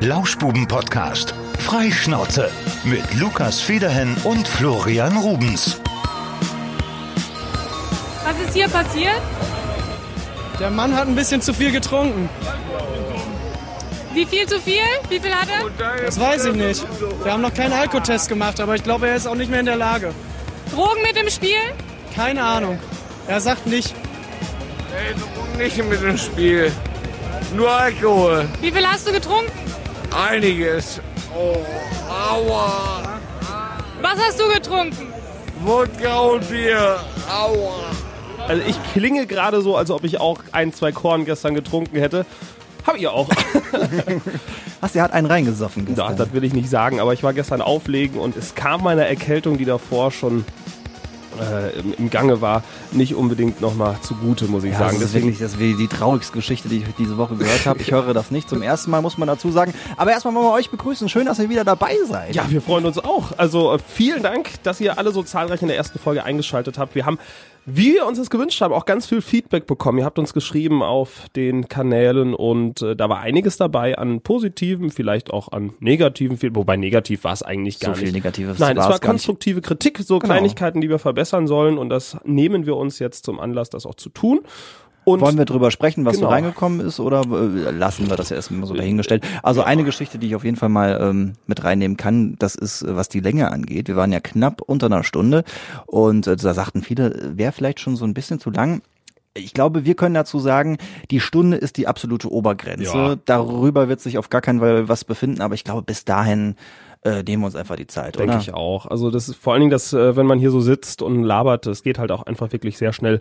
Lauschbuben-Podcast. Freischnauze. Mit Lukas Federhen und Florian Rubens. Was ist hier passiert? Der Mann hat ein bisschen zu viel getrunken. Wie viel zu viel? Wie viel hat er? Das weiß ich nicht. Wir haben noch keinen Alkotest gemacht, aber ich glaube, er ist auch nicht mehr in der Lage. Drogen mit im Spiel? Keine Ahnung. Er sagt nicht. Nee, Drogen nicht mit dem Spiel. Nur Alkohol. Wie viel hast du getrunken? Einiges. Oh, aua. Was hast du getrunken? Wodka und Bier. Aua. Also ich klinge gerade so, als ob ich auch ein, zwei Korn gestern getrunken hätte. Hab ihr auch. Was, der hat einen reingesoffen Ja, gestern. das will ich nicht sagen, aber ich war gestern auflegen und es kam meiner Erkältung, die davor schon äh, im, im Gange war, nicht unbedingt nochmal zugute, muss ich Ja, sagen. das ist wirklich das ist die traurigste Geschichte, die ich diese Woche gehört habe. Ich höre das nicht zum ersten Mal, muss man dazu sagen. Aber erstmal wollen wir euch begrüßen. Schön, dass ihr wieder dabei seid. Ja, wir freuen uns auch. Also äh, vielen Dank, dass ihr alle so zahlreich in der ersten Folge eingeschaltet habt. Wir haben, wie wir uns das gewünscht haben, auch ganz viel Feedback bekommen. Ihr habt uns geschrieben auf den Kanälen und äh, da war einiges dabei an positiven, vielleicht auch an negativen, viel- wobei negativ war es eigentlich gar So viel nicht. Negatives Nein, es war konstruktive Kritik, so Genau. Kleinigkeiten, die wir verbessern sollen und das nehmen wir uns jetzt zum Anlass, das auch zu tun. Und Wollen wir drüber sprechen, was Genau. so reingekommen ist, oder äh, lassen wir das erstmal so dahingestellt? Also eine Geschichte, die ich auf jeden Fall mal ähm, mit reinnehmen kann, das ist, äh, was die Länge angeht. Wir waren ja knapp unter einer Stunde und äh, da sagten viele, äh, wäre vielleicht schon so ein bisschen zu lang. Ich glaube, wir können dazu sagen, die Stunde ist die absolute Obergrenze. Ja. Darüber wird sich auf gar keinen Fall was befinden, aber ich glaube, bis dahin äh, nehmen wir uns einfach die Zeit, Denke ich auch. Also das ist vor allen Dingen, dass äh, wenn man hier so sitzt und labert, es geht halt auch einfach wirklich sehr schnell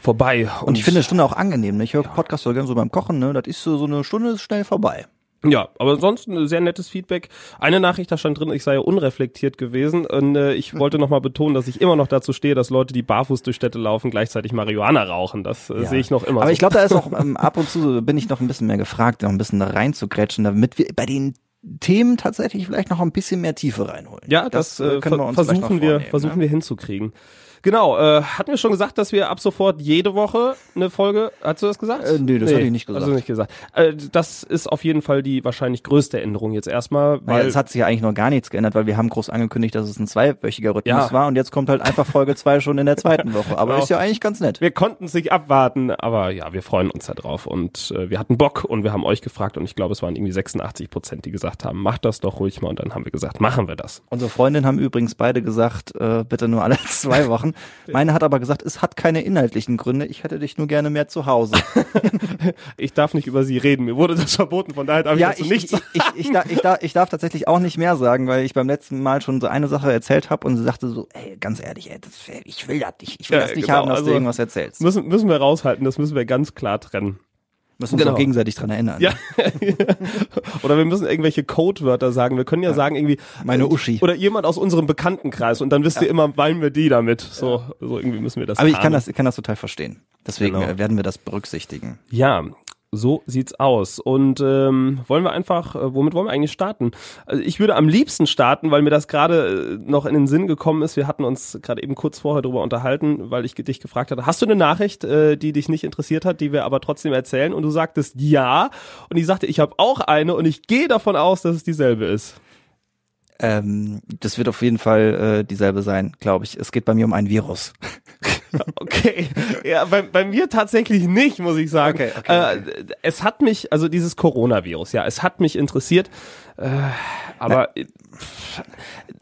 vorbei. Und ich finde eine Stunde auch angenehm. Ne? Ich höre Podcast so gerne so beim Kochen, ne? Das ist so, so eine Stunde ist schnell vorbei. Ja, aber ansonsten sehr nettes Feedback. Eine Nachricht, da stand drin, ich sei unreflektiert gewesen. Und äh, ich wollte nochmal betonen, dass ich immer noch dazu stehe, dass Leute, die barfuß durch Städte laufen, gleichzeitig Marihuana rauchen. Das äh, Ja. sehe ich noch immer Aber so. ich glaube, da ist auch ähm, ab und zu bin ich noch ein bisschen mehr gefragt, noch ein bisschen da reinzugrätschen, damit wir bei den Themen tatsächlich vielleicht noch ein bisschen mehr Tiefe reinholen. ja, das, äh, können wir uns versuchen wir, vornehmen, versuchen ne? wir hinzukriegen. Genau, äh, hatten wir schon gesagt, dass wir ab sofort jede Woche eine Folge, hast du das gesagt? Äh, nee, das hatte ich nicht gesagt. Hast du nicht gesagt. Äh, das ist auf jeden Fall die wahrscheinlich größte Änderung jetzt erstmal, Weil weil es hat sich ja eigentlich noch gar nichts geändert, weil wir haben groß angekündigt, dass es ein zweiwöchiger Rhythmus Ja. war und jetzt kommt halt einfach Folge zwei schon in der zweiten Woche. Aber Genau. ist ja eigentlich ganz nett. wir konnten es nicht abwarten, aber ja, wir freuen uns da drauf und äh, wir hatten Bock und wir haben euch gefragt und ich glaube, es waren irgendwie 86 Prozent, die gesagt haben, macht das doch ruhig mal und dann haben wir gesagt, machen wir das. Unsere Freundinnen haben übrigens beide gesagt, äh, bitte nur alle zwei Wochen. Meine hat aber gesagt, es hat keine inhaltlichen Gründe. Ich hätte dich nur gerne mehr zu Hause. Ich darf nicht über sie reden, mir wurde das verboten, von daher darf ich Ja, dazu ich, nichts ich, ich, ich, darf, ich, darf, ich darf tatsächlich auch nicht mehr sagen, weil ich beim letzten Mal schon so eine Sache erzählt habe und sie sagte so, ey, ganz ehrlich, ey, das, ich will das nicht. Ich will Ja, das nicht genau, haben, dass also- du irgendwas erzählst. Müssen, müssen wir raushalten, das müssen wir ganz klar trennen. Müssen uns genau. auch gegenseitig dran erinnern. Ja. oder wir müssen irgendwelche Codewörter sagen. Wir können ja, sagen irgendwie. Meine äh, Uschi. Oder jemand aus unserem Bekanntenkreis und dann wisst ihr immer, meinen wir die damit. So, so irgendwie müssen wir das Aber ich kann das, ich kann das total verstehen. Deswegen Genau. äh, werden wir das berücksichtigen. Ja, so sieht's aus. Und ähm, wollen wir einfach, äh, womit wollen wir eigentlich starten? Also ich würde am liebsten starten, weil mir das gerade äh, noch in den Sinn gekommen ist. Wir hatten uns gerade eben kurz vorher darüber unterhalten, weil ich dich gefragt hatte, hast du eine Nachricht, äh, die dich nicht interessiert hat, die wir aber trotzdem erzählen? Und du sagtest ja. Und ich sagte, ich habe auch eine und ich gehe davon aus, dass es dieselbe ist. Ähm, das wird auf jeden Fall äh, dieselbe sein, glaube ich. Es geht bei mir um ein Virus. Okay, ja, bei, bei mir tatsächlich nicht, muss ich sagen. Okay, okay, Äh, es hat mich, also dieses Coronavirus, ja, es hat mich interessiert, äh, aber äh,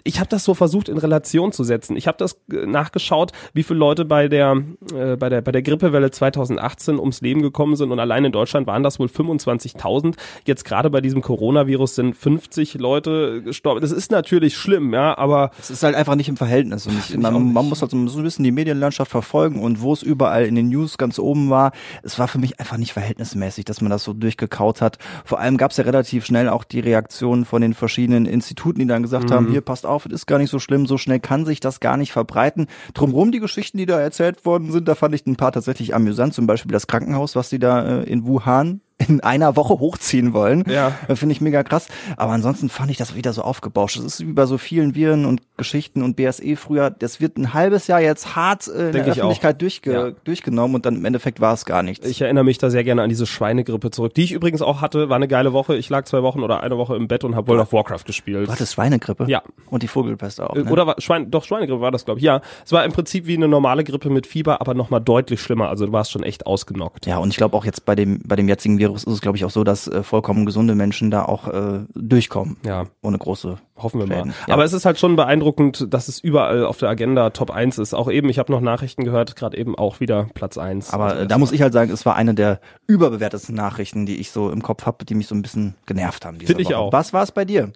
ich habe das so versucht in Relation zu setzen. Ich habe das äh, nachgeschaut, wie viele Leute bei der äh, bei der bei der Grippewelle 2018 ums Leben gekommen sind und allein in Deutschland waren das wohl 25.000. Jetzt gerade bei diesem Coronavirus sind 50 Leute gestorben. Das ist natürlich schlimm, ja, aber Es ist halt einfach nicht im Verhältnis. Und ich, man, man muss halt so ein bisschen die Medienlandschaft verfolgen und wo es überall in den News ganz oben war, es war für mich einfach nicht verhältnismäßig, dass man das so durchgekaut hat. Vor allem gab es ja relativ schnell auch die Reaktionen von den verschiedenen Instituten, die dann gesagt haben, hier passt auf, es ist gar nicht so schlimm, so schnell kann sich das gar nicht verbreiten. Drumherum die Geschichten, die da erzählt worden sind, da fand ich ein paar tatsächlich amüsant. Zum Beispiel das Krankenhaus, was die da äh, in Wuhan in einer Woche hochziehen wollen. Ja. Äh, Finde ich mega krass. Aber ansonsten fand ich das wieder so aufgebauscht. Es ist wie bei so vielen Viren und Geschichten und BSE früher, das wird ein halbes Jahr jetzt hart äh, in Denk der ich Öffentlichkeit durchge Ja. durchgenommen und dann im Endeffekt war es gar nichts. Ich erinnere mich da sehr gerne an diese Schweinegrippe zurück, die ich übrigens auch hatte. War eine geile Woche. Ich lag zwei Wochen oder eine Woche im Bett und habe World of Warcraft gespielt. du hattest Schweinegrippe? Ja. Und die Vogelpest auch. Äh, Ne? Oder war, Schwein, doch Schweinegrippe war das, glaube ich. Ja, es war im Prinzip wie eine normale Grippe mit Fieber, aber nochmal deutlich schlimmer. Also du warst schon echt ausgenockt. Ja, und ich glaube auch jetzt bei dem, bei dem jetzigen Virus ist es, glaube ich, auch so, dass äh, vollkommen gesunde Menschen da auch äh, durchkommen. Ja. Ohne große Hoffen wir mal. Schäden. Ja. Aber es ist halt schon beeindruckend, dass es überall auf der Agenda Top 1 ist. Auch eben, ich habe noch Nachrichten gehört, gerade eben auch wieder Platz 1. Aber Also äh, da muss ich halt sagen, es war eine der überbewertetesten Nachrichten, die ich so im Kopf habe, die mich so ein bisschen genervt haben. diese Find ich auch. Was war es bei dir?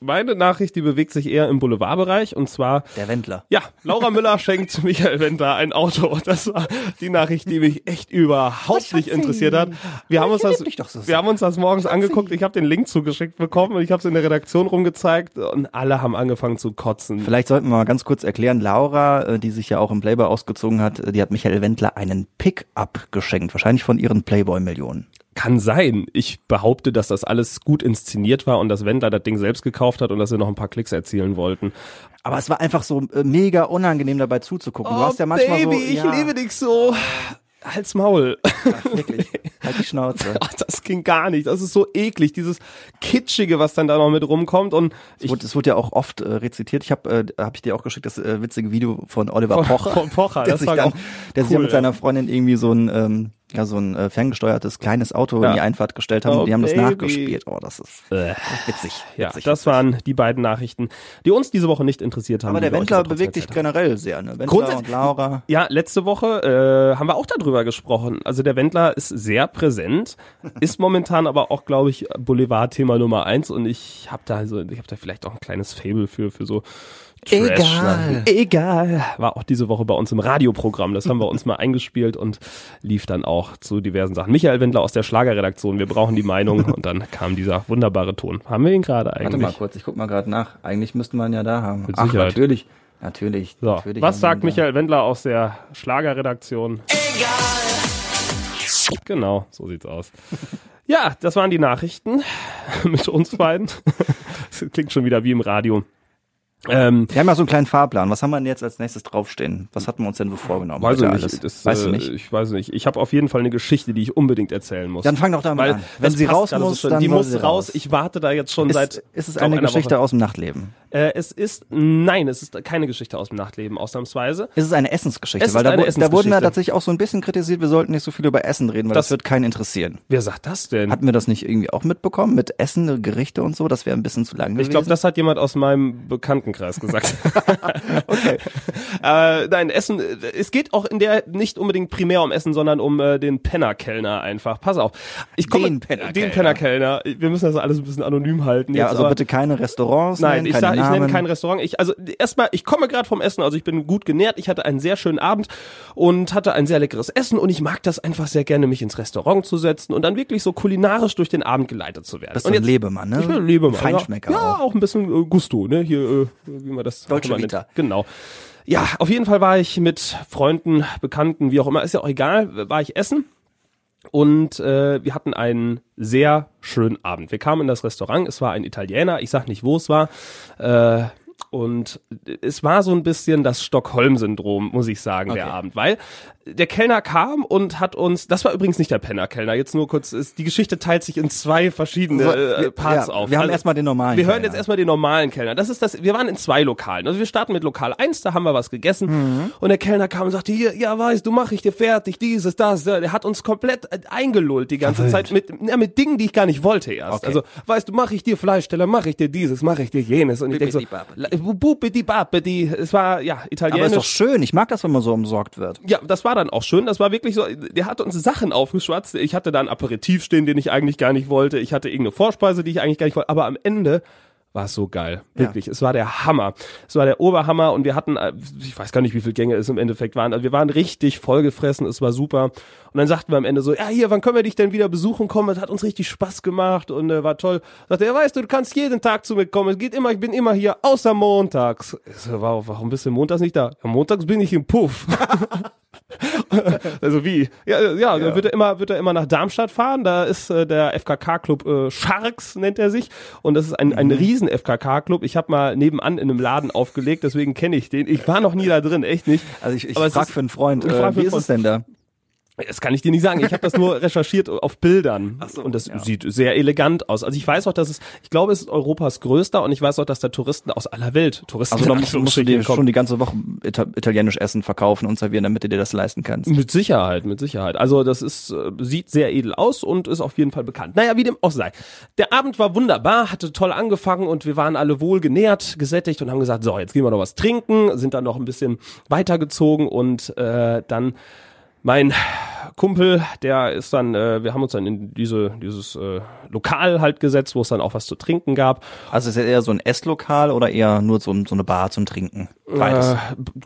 Meine Nachricht, die bewegt sich eher im Boulevardbereich und zwar Der Wendler. Ja, Laura Müller schenkt Michael Wendler ein Auto. Das war die Nachricht, die mich echt überhaupt nicht interessiert hat. Wir haben uns das, so wir haben uns das morgens angeguckt. Ich habe den Link zugeschickt bekommen und ich habe es in der Redaktion rumgezeigt und alle haben angefangen zu kotzen. Vielleicht sollten wir mal ganz kurz erklären, Laura, äh, die sich ja auch im Playboy ausgezogen hat, äh, die hat Michael Wendler einen Pick-up geschenkt, wahrscheinlich von ihren Playboy-Millionen. Kann sein. Ich behaupte, dass das alles gut inszeniert war und dass Wendler das Ding selbst gekauft hat und dass sie noch ein paar Klicks erzielen wollten. Aber es war einfach so äh, mega unangenehm dabei zuzugucken. du hast ja manchmal Oh, Baby, so, ich ja, liebe dich so. Halt's Maul. wirklich, halt die Schnauze. Ach, das ging gar nicht. Das ist so eklig, dieses Kitschige, was dann da noch mit rumkommt. Und Es wurde, es wurde ja auch oft äh, rezitiert. Ich habe, äh, habe ich dir auch geschickt, das äh, witzige Video von Oliver Pocher. von Pocher, der das sich war dann, auch der sich ja cool, mit seiner Freundin irgendwie so ein, ähm, ja, so ein äh, ferngesteuertes kleines Auto Ja. in die Einfahrt gestellt haben Oh, und die haben das Baby. nachgespielt. Oh, das ist Äh, witzig. ja, witzig, das witzig. waren die beiden Nachrichten, die uns diese Woche nicht interessiert haben. Aber der Wendler bewegt dich haben. generell sehr, ne? Wendler Grundsätzlich- und Laura. Ja, letzte Woche äh, haben wir auch darüber gesprochen. Also der Wendler ist sehr präsent, ist momentan aber auch, glaube ich, Boulevard-Thema Nummer eins und ich habe da so, ich habe da vielleicht auch ein kleines Fable für für so Egal. Egal. War auch diese Woche bei uns im Radioprogramm. Das haben wir uns mal eingespielt und lief dann auch zu diversen Sachen. Michael Wendler aus der Schlagerredaktion. Wir brauchen die Meinung und dann kam dieser wunderbare Ton. Haben wir ihn gerade eigentlich? Warte mal kurz, ich guck mal gerade nach. Eigentlich müsste man ja da haben. Mit Ach, Sicherheit. natürlich. Natürlich. So, natürlich was sagt. Michael Wendler aus der Schlagerredaktion? Egal. Genau, so sieht's aus. Ja, das waren die Nachrichten mit uns beiden. Das klingt schon wieder wie im Radio. Ähm, Wir haben ja so einen kleinen Fahrplan. Was haben wir denn jetzt als nächstes draufstehen? Was hatten wir uns denn so vorgenommen? weiß ich nicht. Das, weißt äh, du nicht? Ich weiß nicht. Ich habe auf jeden Fall eine Geschichte, die ich unbedingt erzählen muss. Dann fang doch damit Weil an. Wenn sie raus so muss, schön. dann die muss sie raus. raus. Ich warte da jetzt schon Ist, seit. ist es eine Geschichte Woche. aus dem Nachtleben? Äh, es ist nein, es ist keine Geschichte aus dem Nachtleben ausnahmsweise. Ist es eine Essensgeschichte? Es ist weil da, eine wu- da wurden wir Essensgeschichte. tatsächlich auch so ein bisschen kritisiert, wir sollten nicht so viel über Essen reden, weil das, Das- wird keinen interessieren. Wer sagt das denn? Hatten wir das nicht irgendwie auch mitbekommen mit Essen, Gerichte und so? Das wäre ein bisschen zu lang Ich glaube, das hat jemand aus meinem Bekanntenkreis gesagt. okay. äh, nein, Essen, äh, es geht auch in der nicht unbedingt primär um Essen, sondern um äh, den Pennerkellner einfach. Pass auf. Ich komme, Den Pennerkellner. Den Pennerkellner. Wir müssen das alles ein bisschen anonym halten. Ja, jetzt, also aber- bitte keine Restaurants, Nein, nennen, ich, sag, ich nenne kein Restaurant. Ich, also erstmal, ich komme gerade vom Essen, also ich bin gut genährt. Ich hatte einen sehr schönen Abend und hatte ein sehr leckeres Essen und ich mag das einfach sehr gerne, mich ins Restaurant zu setzen und dann wirklich so kulinarisch durch den Abend geleitet zu werden. Bist und du ein Lebemann, ne? Ich bin ein Lebemann. Feinschmecker ja. Ja, auch. auch ein bisschen äh, Gusto, ne? Hier, äh, wie man das man Vita. Genau. Ja, auf jeden Fall war ich mit Freunden, Bekannten, wie auch immer, ist ja auch egal, war ich essen. Und äh, wir hatten einen sehr schönen Abend. Wir kamen in das Restaurant, es war ein Italiener, ich sag nicht, wo es war. Äh, und es war so ein bisschen das Stockholm-Syndrom, muss ich sagen, der Okay. Abend, weil der Kellner kam und hat uns, das war übrigens nicht der Penner-Kellner, jetzt nur kurz, ist, die Geschichte teilt sich in zwei verschiedene äh, Parts ja, auf. wir haben erstmal den normalen Wir hören Kellner. jetzt erstmal den normalen Kellner. Das ist das, wir waren in zwei Lokalen. Also wir starten mit Lokal 1, da haben wir was gegessen Mhm. und der Kellner kam und sagte, hier, ja, weißt du, mach ich dir fertig, dieses, das. ja. Der hat uns komplett äh, eingelullt die ganze. Zeit mit, ja, mit Dingen, die ich gar nicht wollte erst. Okay. Also, weißt du, mach ich dir Fleischsteller, mach ich dir dieses, mach ich dir jenes. Und ich denke so, bubidi babidi. es war, ja, Aber ist italienisch. doch schön. Ich mag das, wenn man so umsorgt wird. Ja, das war dann auch schön. Das war wirklich so, der hat uns Sachen aufgeschwatzt. Ich hatte da ein Aperitif stehen, den ich eigentlich gar nicht wollte. Ich hatte irgendeine Vorspeise, die ich eigentlich gar nicht wollte. Aber am Ende war so geil. Wirklich. Es war der Hammer. Es war der Oberhammer und wir hatten, äh, ich weiß gar nicht, wie viele Gänge es im Endeffekt waren. Also wir waren richtig vollgefressen. Es war super. Und dann sagten wir am Ende so, ja, hier, wann können wir dich denn wieder besuchen kommen? Es hat uns richtig Spaß gemacht und äh, war toll. Sagte er, weißt du, du kannst jeden Tag zu mir kommen. Es geht immer, ich bin immer hier, außer montags. Ich so, warum bist du montags nicht da? Ja, montags bin ich im Puff. also wie? Ja, ja, ja. wird er immer wird er immer nach Darmstadt fahren. Da ist äh, der FKK Club äh, Sharks nennt er sich und das ist ein ein mhm. riesen FKK Club. Ich habe mal nebenan in einem Laden aufgelegt, deswegen kenne ich den. Ich war noch nie da drin, echt nicht. Also ich, ich frage für einen Freund, äh, wie ist es denn da? Das kann ich dir nicht sagen. Ich habe das nur recherchiert auf Bildern Ach so, und das ja. sieht sehr elegant aus. Also ich weiß auch, dass es, ich glaube, es ist Europas größter und ich weiß auch, dass da Touristen aus aller Welt Touristen. Also dann musst, musst du dir schon die ganze Woche italienisch Essen verkaufen und servieren, damit du dir das leisten kannst. Mit Sicherheit, mit Sicherheit. Also das ist äh, sieht sehr edel aus und ist auf jeden Fall bekannt. Naja, wie dem auch sei. Der Abend war wunderbar, hatte toll angefangen und wir waren alle wohl genährt, gesättigt und haben gesagt, so jetzt gehen wir noch was trinken, sind dann noch ein bisschen weitergezogen und äh, dann mein Kumpel, der ist dann, äh, wir haben uns dann in diese, dieses äh, Lokal halt gesetzt, wo es dann auch was zu trinken gab. Also ist es eher so ein Esslokal oder eher nur so, so eine Bar zum Trinken? Beides. Äh,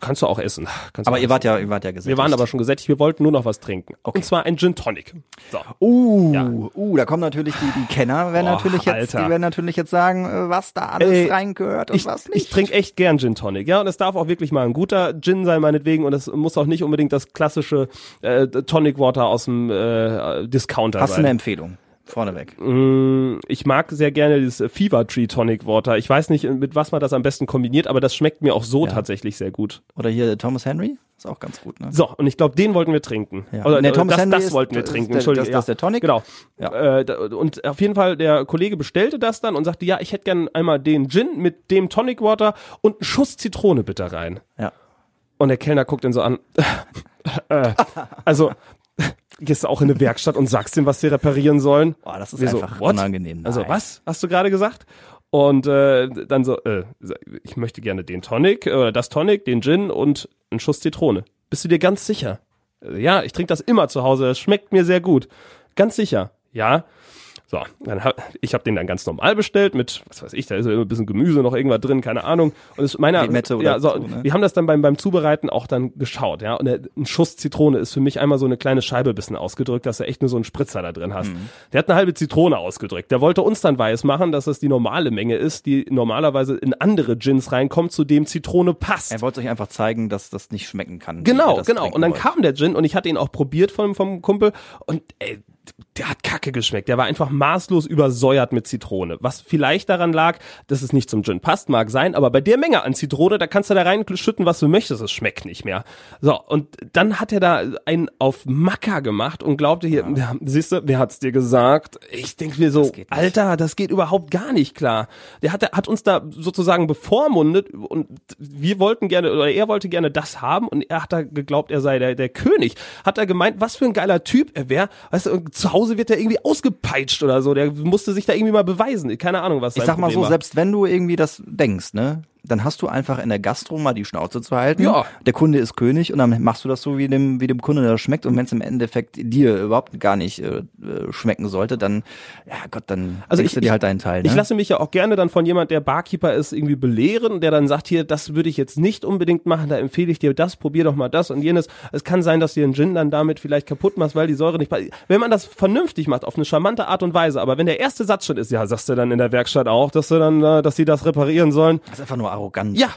kannst du auch essen. Kannst aber ihr essen. wart ja, ihr wart ja gesättigt. Wir waren aber schon gesättigt, wir wollten nur noch was trinken. Okay. Und zwar ein Gin Tonic. So. Uh, ja. uh, da kommen natürlich die, die Kenner, werden oh, natürlich jetzt, die werden natürlich jetzt sagen, äh, was da alles Ey, reingehört und ich, was nicht. Ich trinke echt gern Gin Tonic, ja, und es darf auch wirklich mal ein guter Gin sein, meinetwegen, und es muss auch nicht unbedingt das klassische äh, Tonic Water aus dem äh, Discounter Hast sein. du eine Empfehlung? Vorneweg. Mm, ich mag sehr gerne dieses Fever Tree Tonic Water. Ich weiß nicht, mit was man das am besten kombiniert, aber das schmeckt mir auch so ja. tatsächlich sehr gut. Oder hier Thomas Henry? Ist auch ganz gut, ne? So, und ich glaube, den wollten wir trinken. Ja. Oder, nee, Thomas das, Henry das wollten wir trinken. Entschuldigung. Das, das ist der Tonic? Genau. Ja. Äh, und auf jeden Fall, der Kollege bestellte das dann und sagte, ja, ich hätte gern einmal den Gin mit dem Tonic Water und einen Schuss Zitrone bitte rein. Ja. Und der Kellner guckt ihn so an. äh, also, gehst du auch in eine Werkstatt und sagst ihm, was sie reparieren sollen. Boah, das ist einfach so, unangenehm. Also, Nein. Also was hast du gerade gesagt? Und äh, dann so, äh, ich möchte gerne den Tonic, äh, das Tonic, den Gin und einen Schuss Zitrone. Bist du dir ganz sicher? Äh, ja, ich trinke das immer zu Hause, es schmeckt mir sehr gut. Ganz sicher. Ja. So, dann hab, ich habe den dann ganz normal bestellt mit, was weiß ich, da ist ja immer ein bisschen Gemüse noch irgendwas drin, keine Ahnung. Und es meiner, Limette oder ja, so, so ne? wir haben das dann beim beim Zubereiten auch dann geschaut, ja. Und der, ein Schuss Zitrone ist für mich einmal so eine kleine Scheibe bisschen ausgedrückt, dass du echt nur so einen Spritzer da drin hast. Mhm. Der hat eine halbe Zitrone ausgedrückt. Der wollte uns dann weiß machen, dass das die normale Menge ist, die normalerweise in andere Gins reinkommt, zu dem Zitrone passt. Er wollte euch einfach zeigen, dass das nicht schmecken kann. Genau, genau. Und dann wollt. kam der Gin und ich hatte ihn auch probiert vom vom Kumpel und ey, der hat kacke geschmeckt. Der war einfach maßlos übersäuert mit Zitrone. Was vielleicht daran lag, dass es nicht zum Gin passt, mag sein, aber bei der Menge an Zitrone, da kannst du da reinschütten, was du möchtest, es schmeckt nicht mehr. So, und dann hat er da einen auf Macker gemacht und glaubte hier, ja. siehst du, wer hat's dir gesagt? Ich denke mir so, das Alter, das geht überhaupt gar nicht klar. Der hat, der hat uns da sozusagen bevormundet und wir wollten gerne, oder er wollte gerne das haben und er hat da geglaubt, er sei der, der König. Hat er gemeint, was für ein geiler Typ er wäre. Weißt du, zu Hause wird er irgendwie ausgepeitscht oder so. Der musste sich da irgendwie mal beweisen. Keine Ahnung, was Ich sag mal so, war. selbst wenn du irgendwie das denkst, ne? Dann hast du einfach in der Gastro mal die Schnauze zu halten. Ja. Der Kunde ist König und dann machst du das so, wie dem, wie dem Kunde das schmeckt. Und wenn es im Endeffekt dir überhaupt gar nicht äh, äh, schmecken sollte, dann, ja Gott, dann also ich, du dir halt deinen Teil. Ne? Ich lasse mich ja auch gerne dann von jemand, der Barkeeper ist, irgendwie belehren, der dann sagt, hier, das würde ich jetzt nicht unbedingt machen, da empfehle ich dir das, probier doch mal das und jenes. Es kann sein, dass du den Gin dann damit vielleicht kaputt machst, weil die Säure nicht passt. Wenn man das vernünftig macht, auf eine charmante Art und Weise, aber wenn der erste Satz schon ist, ja, sagst du dann in der Werkstatt auch, dass du dann, äh, dass sie das reparieren sollen. Das ist einfach nur arrogant. Ja,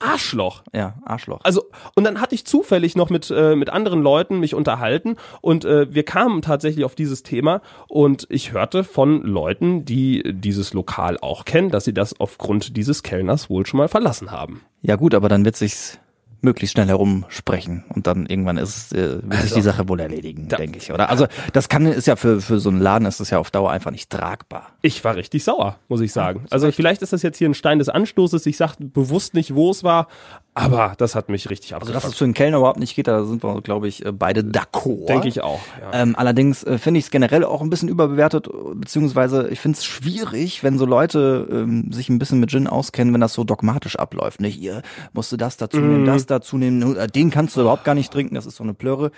Arschloch. Ja, Arschloch. Also und dann hatte ich zufällig noch mit äh, mit anderen Leuten mich unterhalten und äh, wir kamen tatsächlich auf dieses Thema und ich hörte von Leuten, die dieses Lokal auch kennen, dass sie das aufgrund dieses Kellners wohl schon mal verlassen haben. Ja gut, aber dann wird sich's möglichst schnell herumsprechen und dann irgendwann ist äh, wird also, sich die Sache wohl erledigen, denke ich, oder? Also das kann ist ja für für so einen Laden ist das ja auf Dauer einfach nicht tragbar. Ich war richtig sauer, muss ich sagen. Ja, also vielleicht ist das jetzt hier ein Stein des Anstoßes. Ich sag bewusst nicht, wo es war, aber das hat mich richtig abgefuckt. Also dass es für einen Kellner überhaupt nicht geht, da sind wir glaube ich äh, beide d'accord. Denke ich auch. Ja. Ähm, allerdings äh, finde ich es generell auch ein bisschen überbewertet, beziehungsweise ich finde es schwierig, wenn so Leute ähm, sich ein bisschen mit Gin auskennen, wenn das so dogmatisch abläuft. Nicht, ihr musst du das dazu nehmen, mm. das dazu nehmen, äh, den kannst du überhaupt gar nicht trinken, das ist so eine Plörre.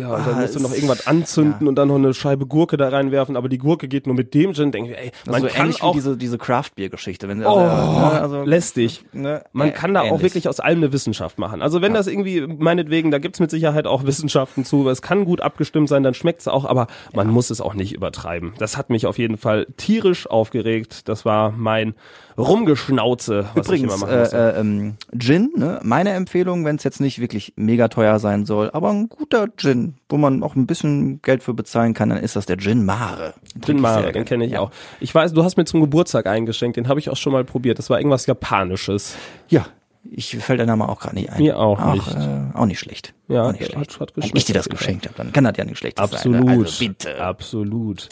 Ja, und dann Ah, musst du noch irgendwas anzünden und dann noch eine Scheibe Gurke da reinwerfen, aber die Gurke geht nur mit dem Gin. Denke ich, ey, man so kann ähnlich auch wie diese, diese Craft-Bier-Geschichte. Wenn, Oh, ne, also, lästig. ne, Man ä- kann da auch ähnlich. wirklich aus allem eine Wissenschaft machen. Also wenn das irgendwie, meinetwegen, da gibt's mit Sicherheit auch Wissenschaften zu, es kann gut abgestimmt sein, dann schmeckt's auch, aber man muss es auch nicht übertreiben. Das hat mich auf jeden Fall tierisch aufgeregt. Das war mein Rumgeschnauze, was ich Übrigens, immer machen äh, äh, ähm, Gin, ne? meine Empfehlung, wenn es jetzt nicht wirklich mega teuer sein soll, aber ein guter Gin, wo man auch ein bisschen Geld für bezahlen kann, dann ist das der Gin Mare. Den Gin ich Mare, den kenne ich ja. auch. Ich weiß, du hast mir zum Geburtstag eingeschenkt, den habe ich auch schon mal probiert. Das war irgendwas Japanisches. Ja, ich fällt der Name auch gerade nicht ein. Mir auch nicht. Äh, auch nicht schlecht. Ja, auch nicht hat- schlecht. hat Wenn geschmeckt ich dir das geschenkt habe, dann kann das ja nicht schlecht sein. Absolut. Ne? Also bitte. Absolut.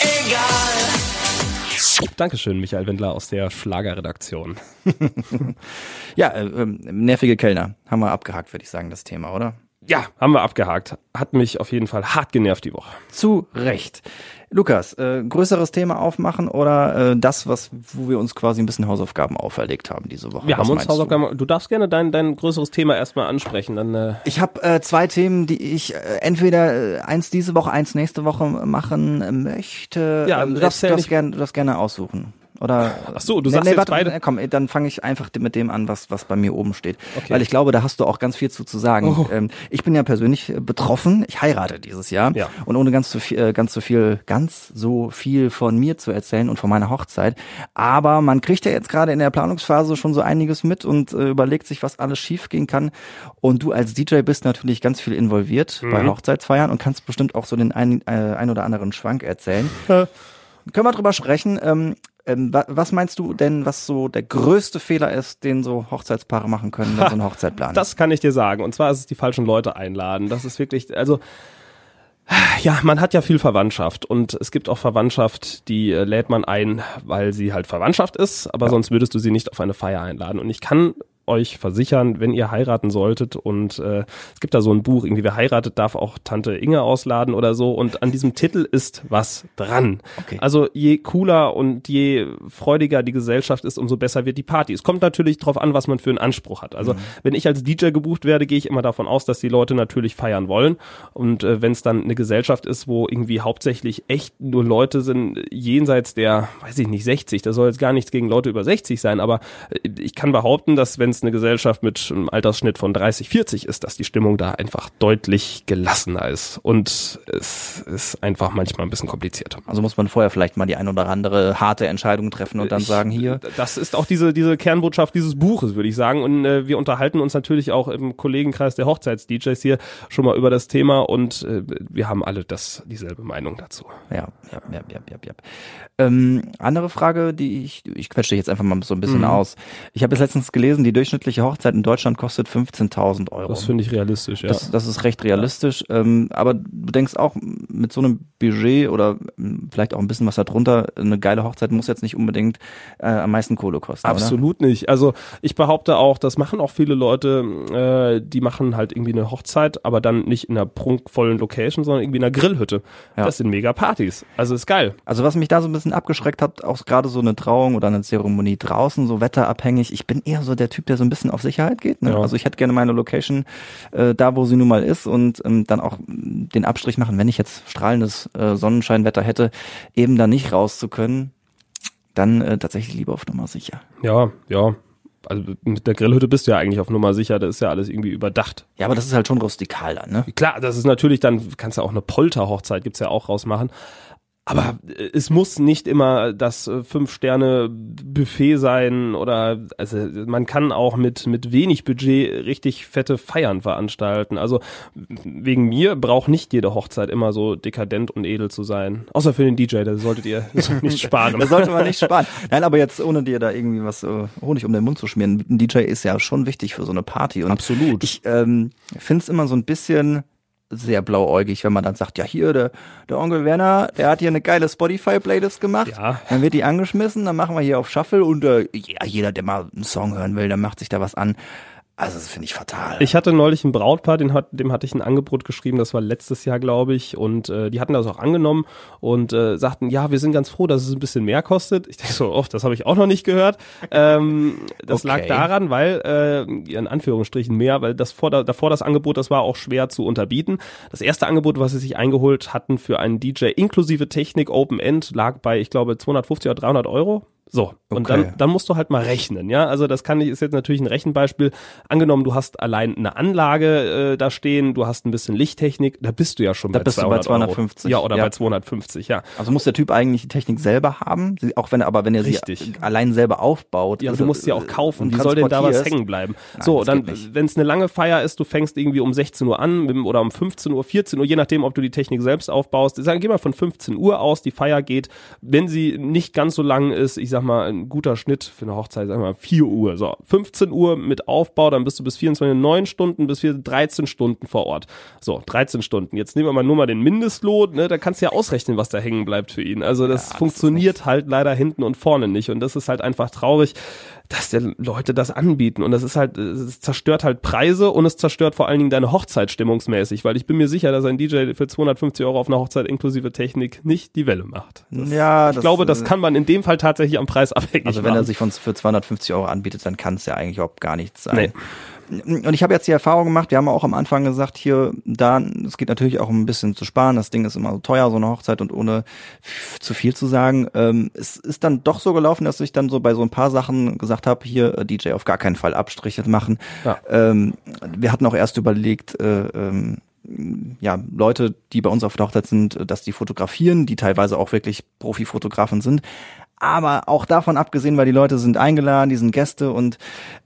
Dankeschön, Michael Wendler aus der Schlagerredaktion. Ja, äh, ähm, nervige Kellner. Haben wir abgehakt, würde ich sagen, das Thema, oder? Ja, haben wir abgehakt. Hat mich auf jeden Fall hart genervt die Woche. Zu Recht. Lukas, äh, größeres Thema aufmachen oder äh, das, was, wo wir uns quasi ein bisschen Hausaufgaben auferlegt haben diese Woche? Wir Was haben uns meinst du? Hausaufgaben. Du darfst gerne dein, dein größeres Thema erstmal ansprechen. Dann äh, Ich habe äh, zwei Themen, die ich äh, entweder äh, eins diese Woche, eins nächste Woche machen möchte. Ja, Ähm, du, darfst, du, darfst gerne, du darfst gerne aussuchen. Oder Ach so, du sagst jetzt warte, beide- Komm, dann fange ich einfach mit dem an, was was bei mir oben steht, Okay. weil ich glaube, da hast du auch ganz viel zu zu sagen. Oh. Ähm, ich bin ja persönlich äh, betroffen. Ich heirate dieses Jahr Ja. und ohne ganz so viel, äh, ganz so viel, ganz so viel von mir zu erzählen und von meiner Hochzeit. Aber man kriegt ja jetzt gerade in der Planungsphase schon so einiges mit und äh, überlegt sich, was alles schief gehen kann. Und du als DJ bist natürlich ganz viel involviert bei Mhm. Hochzeitsfeiern und kannst bestimmt auch so den ein, äh, ein oder anderen Schwank erzählen. Können wir drüber sprechen? Ähm, ähm, wa was meinst du denn, was so der größte Fehler ist, den so Hochzeitspaare machen können, wenn sie eine Hochzeit planen? das kann ich dir sagen. Und zwar ist es die falschen Leute einladen. Das ist wirklich, also ja, man hat ja viel Verwandtschaft und es gibt auch Verwandtschaft, die äh, lädt man ein, weil sie halt Verwandtschaft ist, aber sonst würdest du sie nicht auf eine Feier einladen. Und ich kann euch versichern, wenn ihr heiraten solltet und äh, es gibt da so ein Buch, irgendwie wer heiratet, darf auch Tante Inge ausladen oder so und an diesem Titel ist was dran. Okay. Also je cooler und je freudiger die Gesellschaft ist, umso besser wird die Party. Es kommt natürlich drauf an, was man für einen Anspruch hat. Also wenn ich als DJ gebucht werde, gehe ich immer davon aus, dass die Leute natürlich feiern wollen und äh, wenn es dann eine Gesellschaft ist, wo irgendwie hauptsächlich echt nur Leute sind jenseits der, weiß ich nicht, 60, das soll jetzt gar nichts gegen Leute über 60 sein, aber äh, ich kann behaupten, dass wenn es eine Gesellschaft mit einem Altersschnitt von 30, 40 ist, dass die Stimmung da einfach deutlich gelassener ist und es ist einfach manchmal ein bisschen komplizierter. Also muss man vorher vielleicht mal die ein oder andere harte Entscheidung treffen und dann Ich- sagen, hier, Das ist auch diese, diese Kernbotschaft dieses Buches, würde ich sagen. Und äh, wir unterhalten uns natürlich auch im Kollegenkreis der Hochzeits-DJs hier schon mal über das Thema und äh, wir haben alle das dieselbe Meinung dazu. ja, ja, ja, ja, ja, ja. Ähm, andere Frage, die ich, ich quetsche dich jetzt einfach mal so ein Mhm. bisschen aus. Ich habe jetzt letztens gelesen, die durchschnittliche Hochzeit in Deutschland kostet 15.000 Euro. Das finde ich realistisch, ja. Das, das ist recht realistisch. Ähm, aber du denkst auch, mit so einem Budget oder ähm, vielleicht auch ein bisschen was darunter, eine geile Hochzeit muss jetzt nicht unbedingt äh, am meisten Kohle kosten. Absolut nicht. Also ich behaupte auch, das machen auch viele Leute, äh, die machen halt irgendwie eine Hochzeit, aber dann nicht in einer prunkvollen Location, sondern irgendwie in einer Grillhütte. Ja. Das sind mega Partys. Also ist geil. Also was mich da so ein bisschen abgeschreckt hat, auch gerade so eine Trauung oder eine Zeremonie draußen, so wetterabhängig. Ich bin eher so der Typ, der so ein bisschen auf Sicherheit geht. Ne? Ja. Also ich hätte gerne meine Location äh, da, wo sie nun mal ist und ähm, dann auch den Abstrich machen, wenn ich jetzt strahlendes äh, Sonnenscheinwetter hätte, eben da nicht raus zu können, dann äh, tatsächlich lieber auf Nummer sicher. Ja, ja. Also mit der Grillhütte bist du ja eigentlich auf Nummer sicher, da ist ja alles irgendwie überdacht. Ja, aber das ist halt schon rustikal dann, ne? Klar, das ist natürlich dann, kannst ja auch eine Polterhochzeit, gibt's ja auch rausmachen. Aber äh, es muss nicht immer das äh, Fünf-Sterne-Buffet sein oder also man kann auch mit, mit wenig Budget richtig fette Feiern veranstalten. Also wegen mir braucht nicht jede Hochzeit immer so dekadent und edel zu sein. Außer für den DJ, da solltet ihr nicht sparen. Da sollte man nicht sparen. Nein, aber jetzt ohne dir da irgendwie was äh, Honig um den Mund zu schmieren. Ein DJ ist ja schon wichtig für so eine Party. Und Absolut. Ich ähm, finde es immer so ein bisschen sehr blauäugig, wenn man dann sagt, ja hier, der, der Onkel Werner, der hat hier eine geile Spotify-Playlist gemacht. Ja. Dann wird die angeschmissen, dann machen wir hier auf Shuffle und äh, ja, jeder, der mal einen Song hören will, der macht sich da was an. Also das finde ich fatal. Ich hatte neulich ein Brautpaar, den hat, dem hatte ich ein Angebot geschrieben, das war letztes Jahr, glaube ich, und äh, die hatten das auch angenommen und äh, sagten, ja, wir sind ganz froh, dass es ein bisschen mehr kostet. Ich denke so, oh, das habe ich auch noch nicht gehört. Ähm, das Okay. lag daran, weil, äh, in Anführungsstrichen mehr, weil das vor, davor das Angebot, das war auch schwer zu unterbieten. Das erste Angebot, was sie sich eingeholt hatten für einen DJ inklusive Technik Open End, lag bei, ich glaube, 250 oder 300 Euro. So, und Okay. dann, dann musst du halt mal rechnen, ja. Also das kann ich, ist jetzt natürlich ein Rechenbeispiel. Angenommen, du hast allein eine Anlage äh, da stehen, du hast ein bisschen Lichttechnik, da bist du ja schon Da bei bist du bei 200 250, Euro. Ja, oder ja. bei 250, ja. Also muss der Typ eigentlich die Technik selber haben, Sie- auch wenn er, aber wenn er sie Richtig. allein selber aufbaut. Ja, oder- du musst sie auch kaufen. und Wie soll denn da was hängen bleiben? Nein, so, dann, wenn es eine lange Feier ist, du fängst irgendwie um 16 Uhr an oder um 15 Uhr, 14 Uhr, je nachdem, ob du die Technik selbst aufbaust. Sagen, geh mal von 15 Uhr aus, die Feier geht, wenn sie nicht ganz so lang ist, ich sag mal, ein guter Schnitt für eine Hochzeit, sag mal 4 Uhr. So, 15 Uhr mit Aufbau, dann bist du bis 24, 9 Stunden, bis 4, 13 Stunden vor Ort. So, 13 Stunden. Jetzt nehmen wir mal nur mal den Mindestlohn, ne? da kannst du ja ausrechnen, was da hängen bleibt für ihn. Also das funktioniert halt leider hinten und vorne nicht und das ist halt einfach traurig, dass der Leute das anbieten und das ist halt, es zerstört halt Preise und es zerstört vor allen Dingen deine Hochzeit stimmungsmäßig, weil ich bin mir sicher, dass ein DJ für 250 Euro auf einer Hochzeit inklusive Technik nicht die Welle macht. Das, Ja, ich das, glaube, das äh, kann man in dem Fall tatsächlich am Preis abhängig Also wenn machen. er sich von, für 250 Euro anbietet, dann kann es ja eigentlich überhaupt gar nichts sein. Und ich habe jetzt die Erfahrung gemacht, wir haben auch am Anfang gesagt, hier, da, es geht natürlich auch um ein bisschen zu sparen, das Ding ist immer so teuer, so eine Hochzeit und ohne zu viel zu sagen. Ähm, es ist dann doch so gelaufen, dass ich dann so bei so ein paar Sachen gesagt habe, hier, äh, DJ auf gar keinen Fall Abstriche machen. Ja. Ähm, wir hatten auch erst überlegt, äh, ähm, ja, Leute, die bei uns auf der Hochzeit sind, dass die fotografieren, die teilweise auch wirklich Profifotografen sind. Aber auch davon abgesehen, weil die Leute sind eingeladen, die sind Gäste und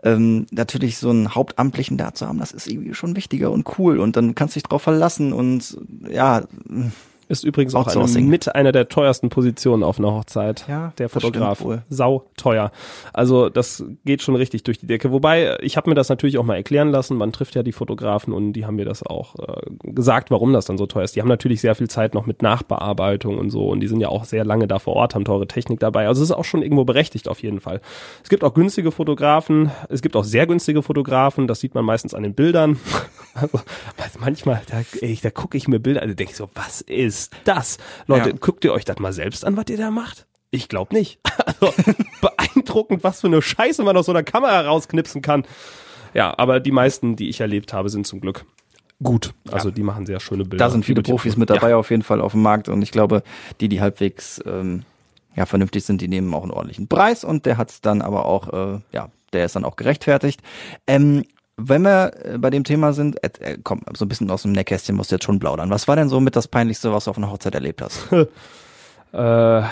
ähm, natürlich so einen Hauptamtlichen da zu haben, das ist irgendwie schon wichtiger und cool. Und dann kannst du dich drauf verlassen und ja, Ist übrigens auch eine, mit einer der teuersten Positionen auf einer Hochzeit. Ja, der Fotograf. Sau teuer. Also das geht schon richtig durch die Decke. Wobei, ich habe mir das natürlich auch mal erklären lassen. Man trifft ja die Fotografen und die haben mir das auch äh, gesagt, warum das dann so teuer ist. Die haben natürlich sehr viel Zeit noch mit Nachbearbeitung und so und die sind ja auch sehr lange da vor Ort, haben teure Technik dabei. Also es ist auch schon irgendwo berechtigt auf jeden Fall. Es gibt auch günstige Fotografen, es gibt auch sehr günstige Fotografen, das sieht man meistens an den Bildern. Also manchmal, da, ey, da gucke ich mir Bilder an und denke so, was ist das? Leute, Ja. guckt ihr euch das mal selbst an, was ihr da macht? Ich glaube nicht. Also, beeindruckend, was für eine Scheiße man aus so einer Kamera rausknipsen kann. Ja, aber die meisten, die ich erlebt habe, sind zum Glück gut. Also die machen sehr schöne Bilder. da sind viele Profis mit dabei auf jeden Fall auf dem Markt und ich glaube, die, die halbwegs ähm, ja vernünftig sind, die nehmen auch einen ordentlichen Preis und der hat's dann aber auch, äh, ja, der ist dann auch gerechtfertigt. Ähm, wenn wir äh, bei dem Thema sind, äh, äh, komm, so ein bisschen aus dem Nähkästchen musst du jetzt schon plaudern. Was war denn so mit das Peinlichste, was du auf einer Hochzeit erlebt hast? Äh,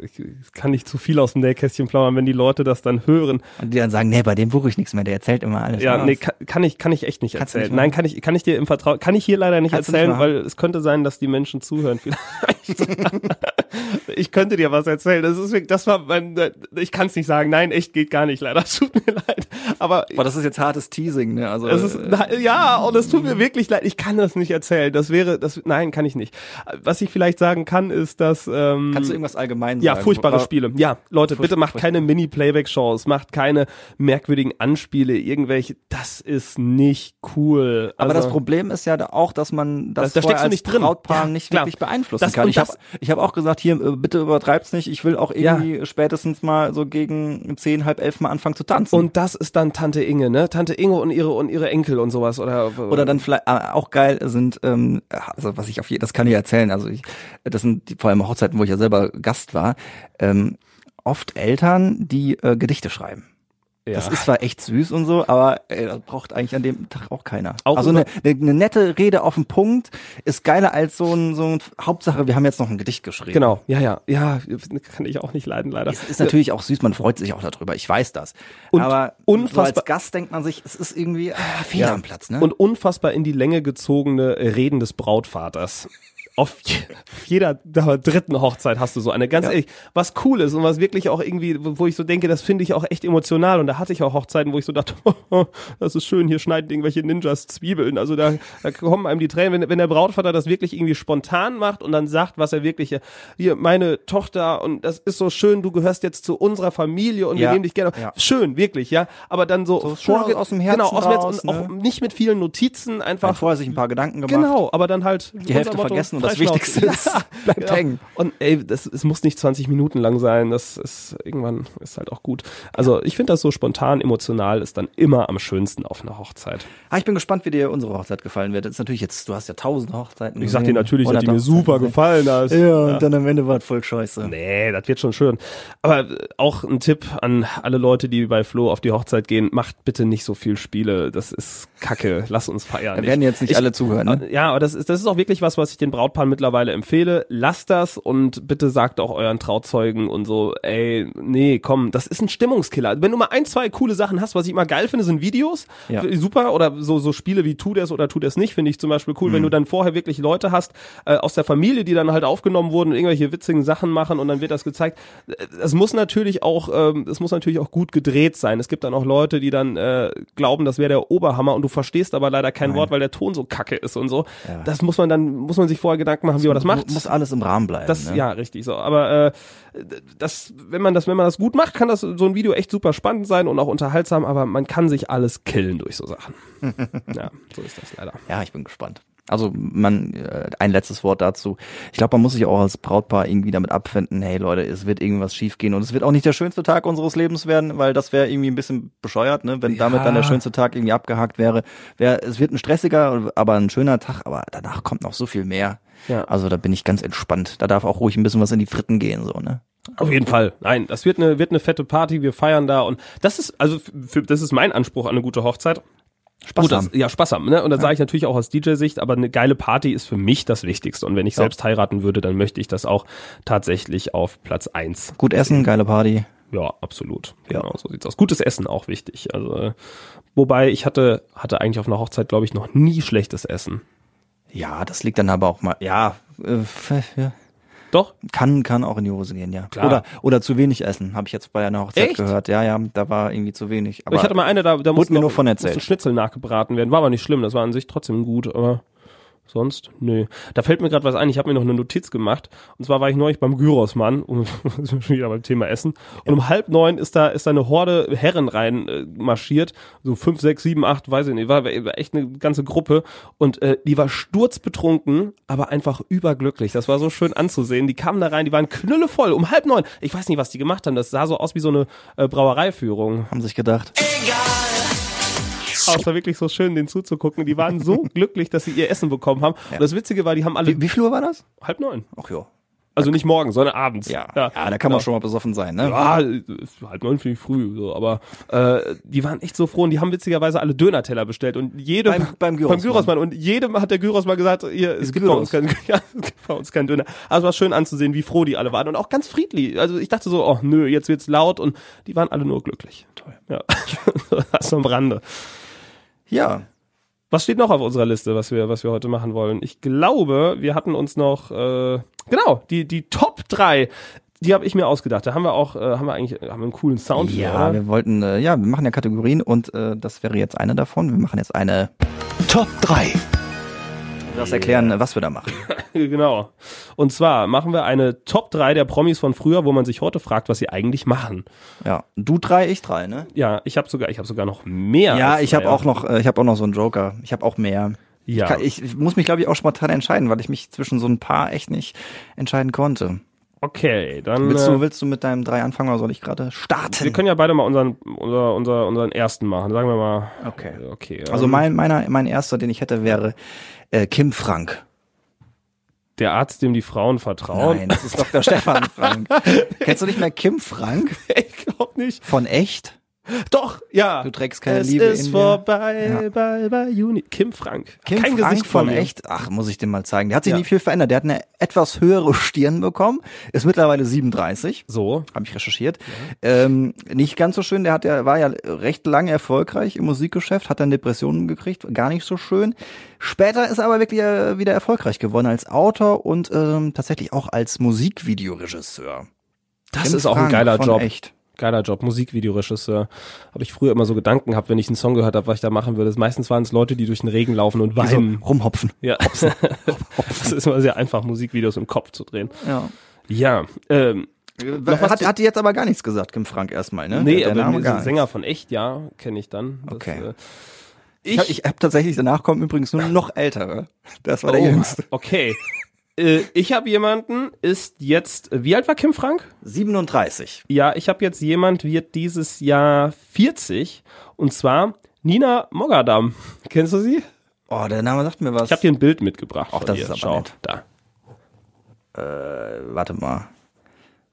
ich kann nicht zu viel aus dem Nähkästchen plaudern, wenn die Leute das dann hören. Und die dann sagen, nee, bei dem buche ich nichts mehr, der erzählt immer alles. Ja, nee, kann, kann ich, kann ich echt nicht Kannst erzählen. nicht Nein, kann ich, kann ich dir im Vertrauen, kann ich hier leider nicht Kannst nicht erzählen, machen. weil es könnte sein, dass die Menschen zuhören vielleicht. ich könnte dir was erzählen. Das ist wirklich, das war mein, ich kann es nicht sagen. Nein, echt geht gar nicht leider. Tut mir leid. Aber Boah, das ist jetzt hartes Teasing, ne? Also, es ist, äh, ja, und es tut mir wirklich leid. Ich kann das nicht erzählen. Das wäre, das, nein, kann ich nicht. Was ich vielleicht sagen kann, ist, dass, ähm, kannst du irgendwas allgemein ja, sagen? furchtbare Worauf- Spiele. Ja, Leute, bitte Furchtbar- macht keine Mini-Playback-Shows, macht keine merkwürdigen Anspiele, irgendwelche. Das ist nicht cool. Aber Also, das Problem ist ja auch, dass man das Da- da steckst du nicht drin. Brautpaar Ja, nicht klar. wirklich beeinflussen Das- kann. Ich habe ich hab auch gesagt, hier, äh, bitte übertreib's nicht. Ich will auch irgendwie spätestens mal so gegen zehn, halb elf mal anfangen zu tanzen. Und das ist dann Tante Inge, ne? Tante Inge und ihre und ihre Enkel und sowas oder oder dann vielleicht äh, auch geil sind, ähm, also was ich auf jeden, das kann ich erzählen. Also ich, das sind die, vor allem Hochzeiten, wo ich ja selber Gast war. Ähm, oft Eltern, die äh, Gedichte schreiben. ja. Das ist zwar echt süß und so, aber ey, das braucht eigentlich an dem Tag auch keiner. Auch also eine, eine, eine nette Rede auf den Punkt ist geiler als so ein, so ein Hauptsache, wir haben jetzt noch ein Gedicht geschrieben. genau, ja, ja, ja, kann ich auch nicht leiden leider. Es ist natürlich auch süß, man freut sich auch darüber, ich weiß das. Und aber unfassbar- so als Gast denkt man sich, es ist irgendwie ah, fehl Ja. am Platz, ne? Und unfassbar in die Länge gezogene Reden des Brautvaters. Auf, je, auf jeder dritten Hochzeit hast du so eine. Ganz Ja. ehrlich, was cool ist und was wirklich auch irgendwie, wo ich so denke, das finde ich auch echt emotional. Und da hatte ich auch Hochzeiten, wo ich so dachte, das ist schön, hier schneiden irgendwelche Ninjas Zwiebeln. Also da, da kommen einem die Tränen, wenn, wenn der Brautvater das wirklich irgendwie spontan macht und dann sagt, was er wirklich, hier, meine Tochter und das ist so schön, du gehörst jetzt zu unserer Familie und wir Ja. nehmen dich gerne. Ja. Schön, wirklich, ja. Aber dann so, So vorge- aus dem Herzen genau, aus dem Herzen raus, und auch ne? nicht mit vielen Notizen, einfach vorher sich ein paar Gedanken gemacht. Genau, aber dann halt Die Hälfte vergessen und das Wichtigste ist, bleibt hängen. Und ey, das, es muss nicht 20 Minuten lang sein, das ist irgendwann ist halt auch gut. Also ich finde das so spontan, emotional ist dann immer am schönsten auf einer Hochzeit. Ah, ich bin gespannt, wie dir unsere Hochzeit gefallen wird. Das ist natürlich jetzt, du hast ja tausend Hochzeiten. Ich sag dir natürlich, dass die mir super gefallen hat. gesehen. Ja, und dann am Ende war es voll scheiße. Nee, das wird schon schön. Aber äh, auch ein Tipp an alle Leute, die bei Flo auf die Hochzeit gehen, macht bitte nicht so viel Spiele. Das ist Kacke. Lass uns feiern. Da werden jetzt nicht Ich- alle zuhören. Ne? Ja, aber das ist, das ist auch wirklich was, was ich den Brautpaaren mittlerweile empfehle. Lasst das und bitte sagt auch euren Trauzeugen und so, ey, nee, komm, das ist ein Stimmungskiller. Wenn du mal ein, zwei coole Sachen hast, was ich immer geil finde, sind Videos. Ja. Super. Oder so, so Spiele wie Tu das oder Tu das nicht, finde ich zum Beispiel cool, wenn Mhm. du dann vorher wirklich Leute hast, äh, aus der Familie, die dann halt aufgenommen wurden und irgendwelche witzigen Sachen machen und dann wird das gezeigt. Es muss natürlich auch, ähm, es muss natürlich auch gut gedreht sein. Es gibt dann auch Leute, die dann äh, glauben, das wäre der Oberhammer und du verstehst aber leider kein Wort, weil der Ton so kacke ist und so. Ja. Das muss man dann, muss man sich vorher Gedanken machen, wie man das macht. Muss alles im Rahmen bleiben. Das, ne? ja, richtig so. Aber äh, das, wenn man das, wenn man das gut macht, kann das so ein Video echt super spannend sein und auch unterhaltsam, aber man kann sich alles killen durch so Sachen. ja, so ist das leider. Ja, ich bin gespannt. Also man, äh, ein letztes Wort dazu. Ich glaube, man muss sich auch als Brautpaar irgendwie damit abfinden, hey Leute, es wird irgendwas schiefgehen und es wird auch nicht der schönste Tag unseres Lebens werden, weil das wäre irgendwie ein bisschen bescheuert, ne? wenn damit dann der schönste Tag irgendwie abgehakt wäre. Wär, es wird ein stressiger, aber ein schöner Tag, aber danach kommt noch so viel mehr. Ja. Also da bin ich ganz entspannt. Da darf auch ruhig ein bisschen was in die Fritten gehen, so, ne? Auf jeden Fall. Nein, das wird eine, wird eine fette Party. Wir feiern da und das ist, also für, das ist mein Anspruch an eine gute Hochzeit. Spaß Gut, das, haben. ja, Spaß haben. Ne? Und das sage ich natürlich auch aus DJ-Sicht, aber eine geile Party ist für mich das Wichtigste. Und wenn ich Ja. selbst heiraten würde, dann möchte ich das auch tatsächlich auf Platz eins. Gut essen, geile Party. Ja, absolut. Ja. Genau, so sieht's aus. Gutes Essen auch wichtig. Also, äh, wobei ich hatte, hatte eigentlich auf einer Hochzeit, glaube ich, noch nie schlechtes Essen. Ja, das liegt dann aber auch mal, ja, äh, ja. Doch? Kann, kann auch in die Hose gehen, ja. Klar. Oder, oder zu wenig essen, habe ich jetzt bei einer Hochzeit Echt? gehört. Ja, ja, da war irgendwie zu wenig. Aber ich hatte mal eine, da, da musste mir nur von erzählt. Schnitzel nachgebraten werden. War aber nicht schlimm, das war an sich trotzdem gut, aber sonst, nö. Da fällt mir gerade was ein, ich habe mir noch eine Notiz gemacht. Und zwar war ich neulich beim Gyrosmann, und sind wir schon wieder beim Thema Essen. Und um halb neun ist da, ist da eine Horde Herren rein äh, marschiert. So fünf, sechs, sieben, acht, weiß ich nicht. War, war echt eine ganze Gruppe. Und äh, die war sturzbetrunken, aber einfach überglücklich. Das war so schön anzusehen. Die kamen da rein, die waren knüllevoll um halb neun. Ich weiß nicht, was die gemacht haben. Das sah so aus wie so eine äh, Brauereiführung. haben sich gedacht, Aber es war wirklich so schön, denen zuzugucken. Die waren so glücklich, dass sie ihr Essen bekommen haben. Und das Witzige war, die haben alle wie, wie viel Uhr war das? halb neun. Ach ja. Also nicht morgens, sondern abends. Ja, ja, da kann man schon mal besoffen sein, ne? Ja, halb neun finde ich früh, so, aber äh, die waren echt so froh und die haben witzigerweise alle Dönerteller bestellt und jedem Beim- beim Gyrosmann. Gyrosmann und jedem hat der Gyrosmann gesagt, hier, es gibt bei Gyros. uns kein, ja, es gibt bei uns kein Döner. Also es war schön anzusehen, wie froh die alle waren und auch ganz friedlich. Also ich dachte so, oh nö, jetzt wird's laut und die waren alle nur glücklich. Toll. Ja, das am Rande. Ja. Was steht noch auf unserer Liste, was wir, was wir heute machen wollen? Ich glaube, wir hatten uns noch, äh, genau, die, die Top 3, die habe ich mir ausgedacht. Da haben wir auch, äh, haben wir eigentlich, haben wir einen coolen Sound für, Ja, oder? wir wollten, äh, ja, wir machen ja Kategorien und äh, das wäre jetzt eine davon. Wir machen jetzt eine, Top 3. du darfst erklären, was wir da machen. genau. Und zwar machen wir eine Top 3 der Promis von früher, wo man sich heute fragt, was sie eigentlich machen. Ja, du drei, ich drei, ne? Ja, ich habe sogar, ich habe sogar noch mehr. Ja, ich habe auch noch, äh, ich habe auch noch so einen Joker. Ich habe auch mehr. Ja. Ich, kann, ich, muss mich, glaube ich, auch spontan entscheiden, weil ich mich zwischen so ein paar echt nicht entscheiden konnte. Okay, dann. Willst äh, du, willst du mit deinem drei anfangen oder soll ich gerade starten? wir können ja beide mal unseren, unser, unser, unseren ersten machen. Sagen wir mal. Okay. Okay. Also ähm, mein, meiner, mein erster, den ich hätte, wäre äh, Kim Frank. der Arzt, dem die Frauen vertrauen. Nein, das ist Dr. Stefan Frank. Kennst du nicht mehr Kim Frank ich glaube nicht. von echt? Doch, ja. Du trägst keine es Liebe ist in dir. vorbei Ja. bei, bei Juni. Kim Frank. Kim Kein Frank Gesicht von mir. echt, ach, muss ich dir mal zeigen. Der hat sich Ja. nicht viel verändert. Der hat eine etwas höhere Stirn bekommen, ist mittlerweile 37. So. Habe ich recherchiert. Ähm, nicht ganz so schön. Der hat ja, war ja recht lange erfolgreich im Musikgeschäft, hat dann Depressionen gekriegt, gar nicht so schön. Später ist er aber wirklich äh, wieder erfolgreich geworden als Autor und ähm, tatsächlich auch als Musikvideoregisseur. Das Kim ist auch ein geiler Job. Echt. Geiler Job, Musikvideoregisseur. Habe ich früher immer so Gedanken gehabt, wenn ich einen Song gehört habe, was ich da machen würde. Meistens waren es Leute, die durch den Regen laufen und Die so weinen. rumhopfen. Ja. das ist immer sehr einfach, Musikvideos im Kopf zu drehen. Ja. Ja. Ähm, was hat, hat die jetzt aber gar nichts gesagt, Kim Frank erstmal, ne? nee, Der- der aber Name der Sänger von echt, ja, kenne ich dann. Das, Okay. äh, Ich, hab- ich habe tatsächlich, danach kommen übrigens nur noch ältere. Das war der oh, jüngste. Okay. Äh, ich habe jemanden, ist jetzt, wie alt war Kim Frank? 37. Ja, ich habe jetzt jemand, wird dieses Jahr 40 und zwar Nina Mogadam. Kennst du sie? Oh, der Name sagt mir was. Ich habe dir ein Bild mitgebracht. Ach, das ihr. ist aber Schau, nett. da. äh, warte mal.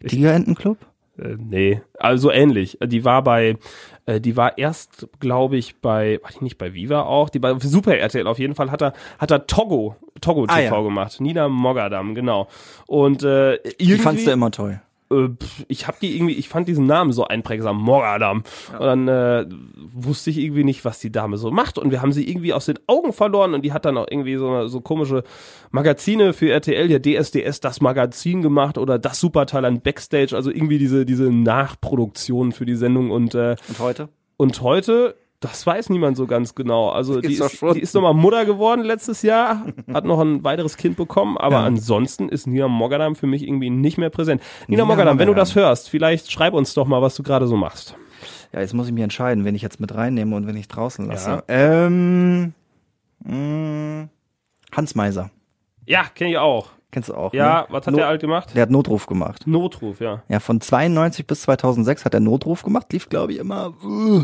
Tigerentenclub? Äh, nee, also ähnlich. Die war bei, äh, die war erst, glaube ich, bei, war die nicht bei Viva auch? Die bei Super RTL auf jeden Fall hat er, hat er Togo, Togo Ah, TV ja. gemacht. Nina Mogadam, genau. Und äh, irgendwie, Die fandst du immer toll. äh, ich habe die irgendwie, ich fand diesen Namen so einprägsam, Mogadam. Und dann äh, wusste ich irgendwie nicht, was die Dame so macht. Und wir haben sie irgendwie aus den Augen verloren und die hat dann auch irgendwie so, so komische Magazine für RTL, ja DSDS, das Magazin gemacht oder das Supertalent Backstage, also irgendwie diese, diese Nachproduktion für die Sendung und äh, Und heute? und heute, das weiß niemand so ganz genau. Also die ist, die ist nochmal Mutter geworden letztes Jahr, hat noch ein weiteres Kind bekommen, aber Ja. ansonsten ist Nina Mogadam für mich irgendwie nicht mehr präsent. Nina, Nina Mogadam, wenn du das hörst, vielleicht schreib uns doch mal, was du gerade so machst. Ja, jetzt muss ich mich entscheiden, wen ich jetzt mit reinnehme und wen ich draußen lasse. Ja. Ähm, mh, Hans Meiser. Ja, kenne ich auch. Kennst du auch? Ja, ne? was hat No- der alt gemacht? Der hat Notruf gemacht. Notruf, ja. Ja, von 92 bis 2006 hat er Notruf gemacht. Lief, glaube ich, immer uh,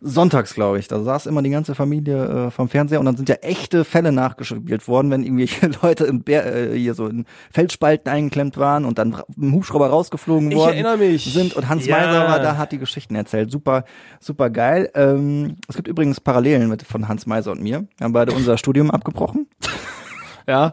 sonntags, glaube ich. Da saß immer die ganze Familie äh, vom Fernseher und dann sind ja echte Fälle nachgespielt worden, wenn irgendwelche Leute in Bär, äh, hier so in Feldspalten eingeklemmt waren und dann dem Hubschrauber rausgeflogen Ich worden erinnere mich. sind und Hans Ja. Meiser war da, hat die Geschichten erzählt. Super, super geil. Ähm, es gibt übrigens Parallelen mit von Hans Meiser und mir. Wir haben beide unser Studium abgebrochen. Ja.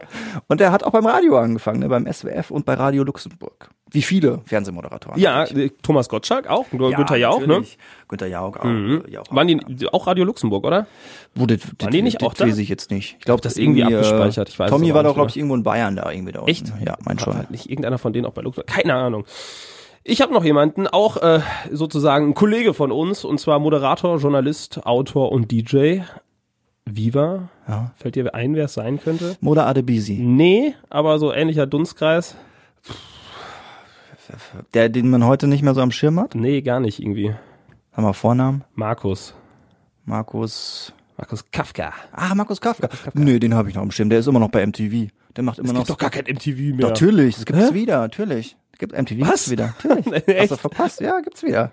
Und er hat auch beim Radio angefangen, ne, beim SWF und bei Radio Luxemburg. Wie viele Fernsehmoderatoren. Ja, eigentlich. äh, Thomas Gottschalk auch, ja, Günther Jauch, ne? natürlich. Günther Jauch auch. Mhm. äh, Jauch auch, Waren die ja. auch Radio Luxemburg, oder? Wo, das, Waren die nicht auch da? weiß ich jetzt nicht. Ich glaube, das irgendwie abgespeichert, ich weiß Tommy war doch, glaube ich, irgendwo in Bayern da irgendwie da unten. Echt? Ja, mein schon. halt nicht irgendeiner von denen auch bei Luxemburg. Keine Ahnung. Ich habe noch jemanden, auch äh, sozusagen ein Kollege von uns, und zwar Moderator, Journalist, Autor und DJ. Viva. Ja. Fällt dir ein, wer es sein könnte? Moda Adebisi. Nee, aber so ähnlicher Dunstkreis. Der, den man heute nicht mehr so am Schirm hat. Nee, gar nicht irgendwie. Haben wir Vornamen? Markus. Markus. Markus Kafka. Ah, Markus Kafka. Nee, den habe ich noch am Schirm. Der ist immer noch bei MTV. Der macht immer Es noch. gibt doch gar kein MTV mehr. Natürlich, es gibt's Hä? wieder, natürlich. Gibt MTV Was? wieder. Natürlich. Hast du verpasst? Ja, gibt's wieder.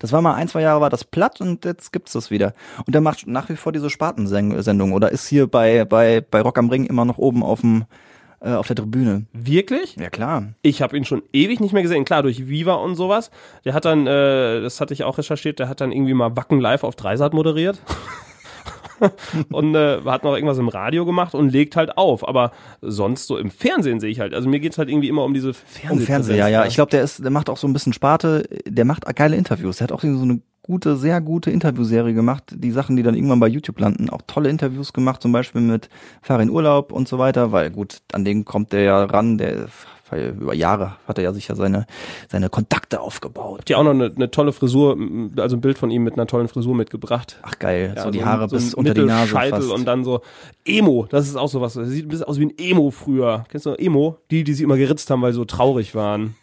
Das war mal ein, zwei Jahre war das platt und jetzt gibt's das wieder. Und der macht nach wie vor diese Spartensendung oder ist hier bei, bei, bei Rock am Ring immer noch oben auf dem, äh, auf der Tribüne. Wirklich? Ja, klar. Ich habe ihn schon ewig nicht mehr gesehen. Klar, durch Viva und sowas. Der hat dann, äh, das hatte ich auch recherchiert, der hat dann irgendwie mal Wacken live auf Dreisat moderiert. und äh, hat noch irgendwas im Radio gemacht und legt halt auf. Aber sonst so im Fernsehen sehe ich halt. Also mir geht's halt irgendwie immer um diese Um Fernsehpräsenz. Fernseher, ja, ja. Ich glaube, der ist, der macht auch so ein bisschen Sparte, der macht geile Interviews. Der hat auch so eine gute, sehr gute Interviewserie gemacht. Die Sachen, die dann irgendwann bei YouTube landen, auch tolle Interviews gemacht, zum Beispiel mit Farin Urlaub und so weiter, weil gut, an den kommt der ja ran, der weil über Jahre hat er ja sicher seine, seine Kontakte aufgebaut. Hat ja auch noch eine, eine tolle Frisur, also ein Bild von ihm mit einer tollen Frisur mitgebracht. Ach geil, Ja, so die Haare so bis unter die Nase fast. und dann so Emo, das ist auch sowas. Das sieht ein bisschen aus wie ein Emo früher. Kennst du noch Emo? Die, die sie immer geritzt haben, weil sie so traurig waren.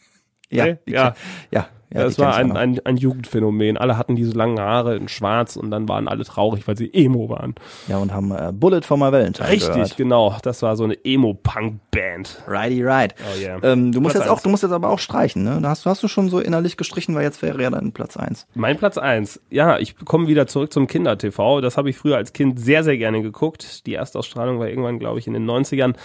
ja, die- ja. ja, ja, das die war ein, ein, ein Jugendphänomen. Alle hatten diese langen Haare in schwarz und dann waren alle traurig, weil sie Emo waren. Ja, und haben äh, Bullet for my Valentine Richtig, gehört. genau. Das war so eine Emo-Punk-Band. Righty right. Oh yeah. Ähm, du musst Platz jetzt auch, eins. du musst jetzt aber auch streichen, ne? Da hast, du hast du schon so innerlich gestrichen, weil jetzt wäre ja dann Platz eins. Mein Platz eins. Ja, ich komme wieder zurück zum Kinder-TV. Das habe ich früher als Kind sehr, sehr gerne geguckt. Die Erstausstrahlung war irgendwann, glaube ich, in den 90ern.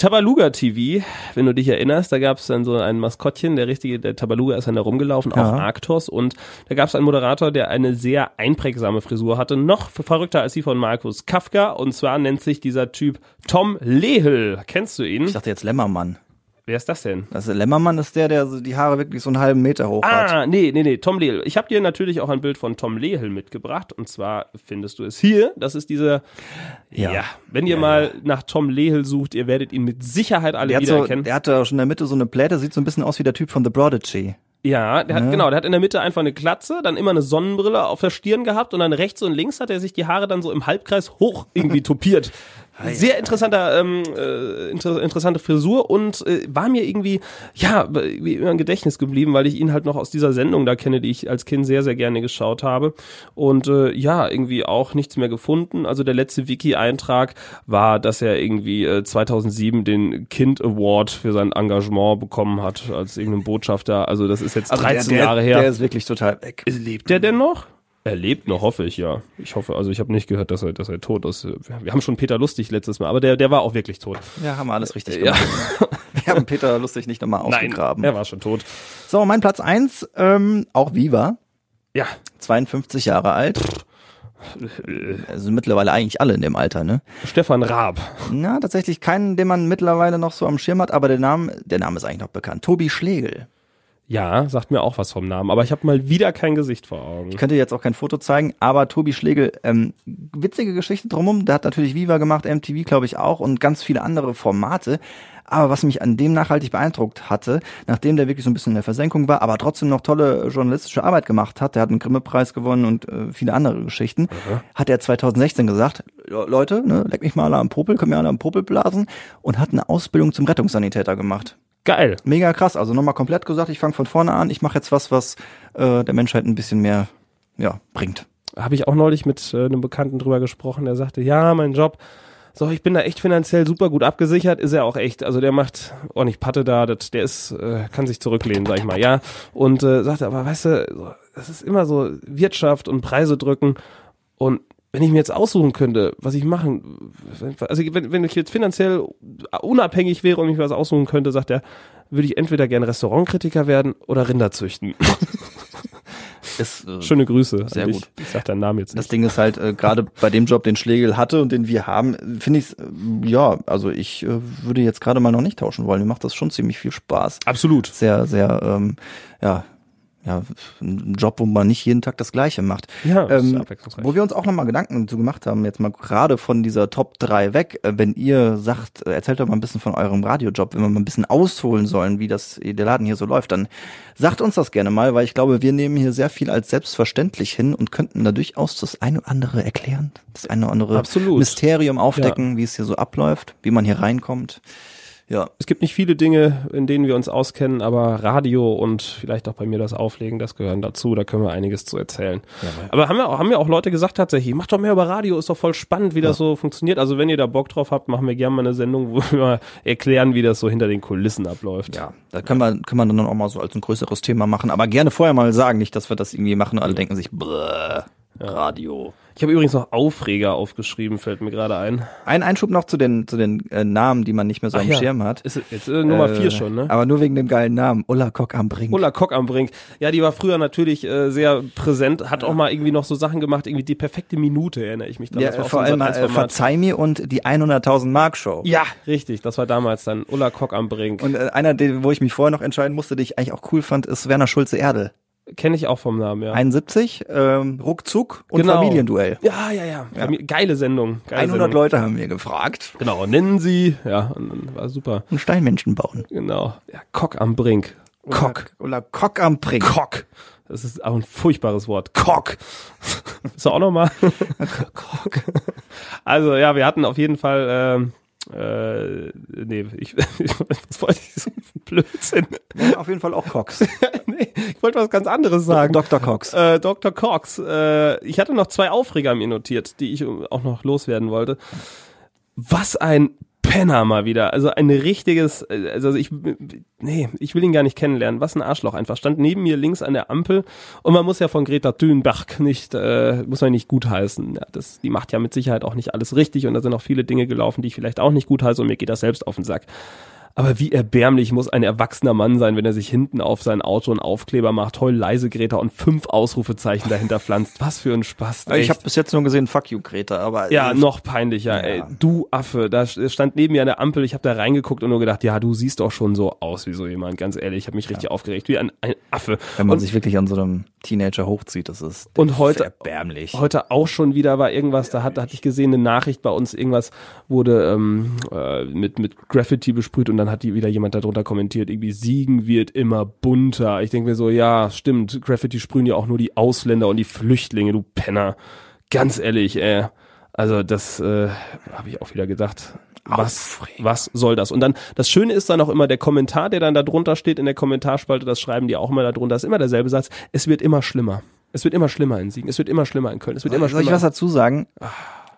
Tabaluga TV, wenn du dich erinnerst, da gab es dann so ein Maskottchen, der richtige, der Tabaluga ist dann da rumgelaufen Ja. auf Arktos und da gab es einen Moderator, der eine sehr einprägsame Frisur hatte, noch verrückter als die von Markus Kafka und zwar nennt sich dieser Typ Tom Lehel. Kennst du ihn? Ich dachte jetzt Lämmermann. Wer ist das denn? Also Lämmermann ist der, der so die Haare wirklich so einen halben Meter hoch hat. Ah, nee, nee, nee, Tom Lehel. Ich habe dir natürlich auch ein Bild von Tom Lehel mitgebracht und zwar findest du es hier. Das ist dieser, ja, Ja. wenn ihr mal nach Tom Lehel sucht, ihr werdet ihn mit Sicherheit alle Der hat, so, wiedererkennen. der hatte schon in der Mitte so eine Pläte, sieht so ein bisschen aus wie der Typ von The Prodigy. Ja, der hat, genau, der hat in der Mitte einfach eine Glatze, dann immer eine Sonnenbrille auf der Stirn gehabt und dann rechts und links hat er sich die Haare dann so im Halbkreis hoch irgendwie topiert. Sehr interessanter, ähm, äh, inter interessante Frisur und äh, war mir irgendwie, ja, wie immer im Gedächtnis geblieben, weil ich ihn halt noch aus dieser Sendung da kenne, die ich als Kind sehr, sehr gerne geschaut habe. Und äh, ja, irgendwie auch nichts mehr gefunden. Also der letzte Wiki-Eintrag war, dass er irgendwie äh, 2007 den Kind Award für sein Engagement bekommen hat als irgendein Botschafter. Also das ist jetzt 13 der, der, Jahre her. Der ist wirklich total weg. Lebt der denn noch? Er lebt noch, hoffe ich, ja. Ich hoffe, also ich habe nicht gehört, dass er, dass er tot ist. Wir haben schon Peter Lustig letztes Mal, aber der, der war auch wirklich tot. Ja, haben wir alles richtig Ja. gemacht. Wir haben Peter lustig nicht nochmal ausgegraben. er war schon tot. So, mein Platz eins, ähm, auch Viva, Ja, 52 Jahre alt. Also mittlerweile eigentlich alle in dem Alter, ne? Stefan Raab. Na, tatsächlich keinen, den man mittlerweile noch so am Schirm hat, aber der Name, der Name ist eigentlich noch bekannt. Tobi Schlegel. Ja, sagt mir auch was vom Namen, aber ich habe mal wieder kein Gesicht vor Augen. Ich könnte jetzt auch kein Foto zeigen, aber Tobi Schlegel, ähm, witzige Geschichte drumherum. Der hat natürlich Viva gemacht, MTV glaube ich auch und ganz viele andere Formate. Aber was mich an dem nachhaltig beeindruckt hatte, nachdem der wirklich so ein bisschen in der Versenkung war, aber trotzdem noch tolle journalistische Arbeit gemacht hat, der hat einen Grimme-Preis gewonnen und äh, viele andere Geschichten, hat er 2016 gesagt, "Le- Leute, ne, leck mich mal alle am Popel, können mir alle am Popel blasen und hat eine Ausbildung zum Rettungssanitäter gemacht. Geil. Mega krass, also nochmal komplett gesagt, ich fange von vorne an, ich mache jetzt was, was äh, der Menschheit ein bisschen mehr ja, bringt. Habe ich auch neulich mit äh, einem Bekannten drüber gesprochen, der sagte, ja, mein Job, so, ich bin da echt finanziell super gut abgesichert, ist er auch echt. Also der macht ordentlich Patte da, das, der ist, äh, kann sich zurücklehnen, sag ich mal, ja. Und äh, sagte, aber weißt du, das ist immer so Wirtschaft und Preise drücken. Und wenn ich mir jetzt aussuchen könnte, was ich machen, also wenn, wenn ich jetzt finanziell unabhängig wäre und mich was aussuchen könnte, sagt er, würde ich entweder gern Restaurantkritiker werden oder Rinder züchten. Ist, äh, Schöne Grüße. Sehr gut. dich. Ich sag deinen Namen jetzt Das nicht. Ding ist halt, äh, gerade bei dem Job, den Schlegel hatte und den wir haben, finde ich, äh, ja, also ich äh, würde jetzt gerade mal noch nicht tauschen wollen. Mir macht das schon ziemlich viel Spaß. Absolut. Sehr, sehr, ähm, ja, ja, ein Job, wo man nicht jeden Tag das Gleiche macht. Ja, das ist ähm, abwechslungsreich. wo wir uns auch nochmal Gedanken zu gemacht haben, jetzt mal gerade von dieser Top 3 weg, äh, wenn ihr sagt, äh, erzählt doch mal ein bisschen von eurem Radiojob, wenn wir mal ein bisschen ausholen sollen, wie das der Laden hier so läuft, dann sagt uns das gerne mal, weil ich glaube, wir nehmen hier sehr viel als selbstverständlich hin und könnten da durchaus das eine oder andere erklären, das eine oder andere Absolut. Mysterium aufdecken, wie es hier so abläuft, wie man hier reinkommt. Ja, Es gibt nicht viele Dinge, in denen wir uns auskennen, aber Radio und vielleicht auch bei mir das Auflegen, das gehören dazu. Da können wir einiges zu erzählen. aber haben ja auch, haben ja auch Leute gesagt tatsächlich, macht doch mehr über Radio, ist doch voll spannend, wie das so funktioniert. Also wenn ihr da Bock drauf habt, machen wir gerne mal eine Sendung, wo wir erklären, wie das so hinter den Kulissen abläuft. Ja, da können wir, können wir dann auch mal so als ein größeres Thema machen. Aber gerne vorher mal sagen, nicht, dass wir das irgendwie machen und alle denken sich, bläh, Radio. Ich habe übrigens noch Aufreger aufgeschrieben, fällt mir gerade ein. Ein Einschub noch zu den, zu den äh, Namen, die man nicht mehr so Ach am ja. Schirm hat. Ist jetzt äh, Nummer Äh, vier schon, ne? Aber nur wegen dem geilen Namen. Ulla Kock am Brink. Ulla Kock am Brink. Ja, die war früher natürlich äh, sehr präsent, hat auch mal irgendwie noch so Sachen gemacht, irgendwie die perfekte Minute, erinnere ich mich dran. ja, vor allem Sat.1 äh. Verzeih mir und die 100.000 Mark Show. Ja, richtig, das war damals dann Ulla Kock am Brink. Und äh, einer, den, wo ich mich vorher noch entscheiden musste, den ich eigentlich auch cool fand, ist Werner Schulze-Erdel. Kenne ich auch vom Namen, ja. 71, ähm, Ruckzuck und Genau. Familienduell. ja, ja, ja. Famili- Geile Sendung. Geile 100 Sendung. Leute haben wir gefragt. Genau, nennen sie. Ja, und dann war super. Und Steinmenschen bauen. Genau. Ja, Kock am Brink. Kock. Ulla Kock am Brink. Kock. Das ist auch ein furchtbares Wort. Kock. Ist auch nochmal. Kock. Also ja, wir hatten auf jeden Fall, ähm, äh, nee, ich, was wollte ich so Blödsinn. Ja, auf jeden Fall auch Cox. nee, ich wollte was ganz anderes sagen. Dr. Cox. Äh, Dr. Cox. Äh, ich hatte noch zwei Aufreger mir notiert, die ich auch noch loswerden wollte. Was ein Penner mal wieder. Also ein richtiges, also ich, nee, ich will ihn gar nicht kennenlernen. Was ein Arschloch einfach. Stand neben mir links an der Ampel und man muss ja von Greta Thunberg nicht, äh, muss man nicht gutheißen. Ja, das, die macht ja mit Sicherheit auch nicht alles richtig und da sind auch viele Dinge gelaufen, die ich vielleicht auch nicht gutheiße und mir geht das selbst auf den Sack. Aber wie erbärmlich muss ein erwachsener Mann sein, wenn er sich hinten auf sein Auto einen Aufkleber macht, heul leise Greta und fünf Ausrufezeichen dahinter pflanzt. Was für ein Spaß. Echt. Ich habe bis jetzt nur gesehen, fuck you Greta, aber ja, noch peinlicher. Ja. Ey, du Affe, da stand neben mir an der Ampel, ich habe da reingeguckt und nur gedacht, ja, du siehst doch schon so aus wie so jemand, ganz ehrlich, ich habe mich richtig ja. aufgeregt, wie ein, ein Affe. Wenn man und, sich wirklich an so einem Teenager hochzieht, das ist und heute erbärmlich. Heute auch schon wieder war irgendwas, da, hat, da hatte ich gesehen eine Nachricht bei uns, irgendwas wurde ähm, äh, mit mit Graffiti besprüht und dann hat die wieder jemand darunter kommentiert, irgendwie Siegen wird immer bunter. Ich denke mir so, ja, stimmt, Graffiti sprühen ja auch nur die Ausländer und die Flüchtlinge, du Penner. Ganz ehrlich, ey. Also das äh, habe ich auch wieder gedacht. Was, was soll das? Und dann, das Schöne ist dann auch immer der Kommentar, der dann da drunter steht in der Kommentarspalte, das schreiben die auch immer da drunter, ist immer derselbe Satz. Es wird immer schlimmer. Es wird immer schlimmer in Siegen. Es wird immer schlimmer in Köln. Es wird immer schlimmer. Soll ich was dazu sagen?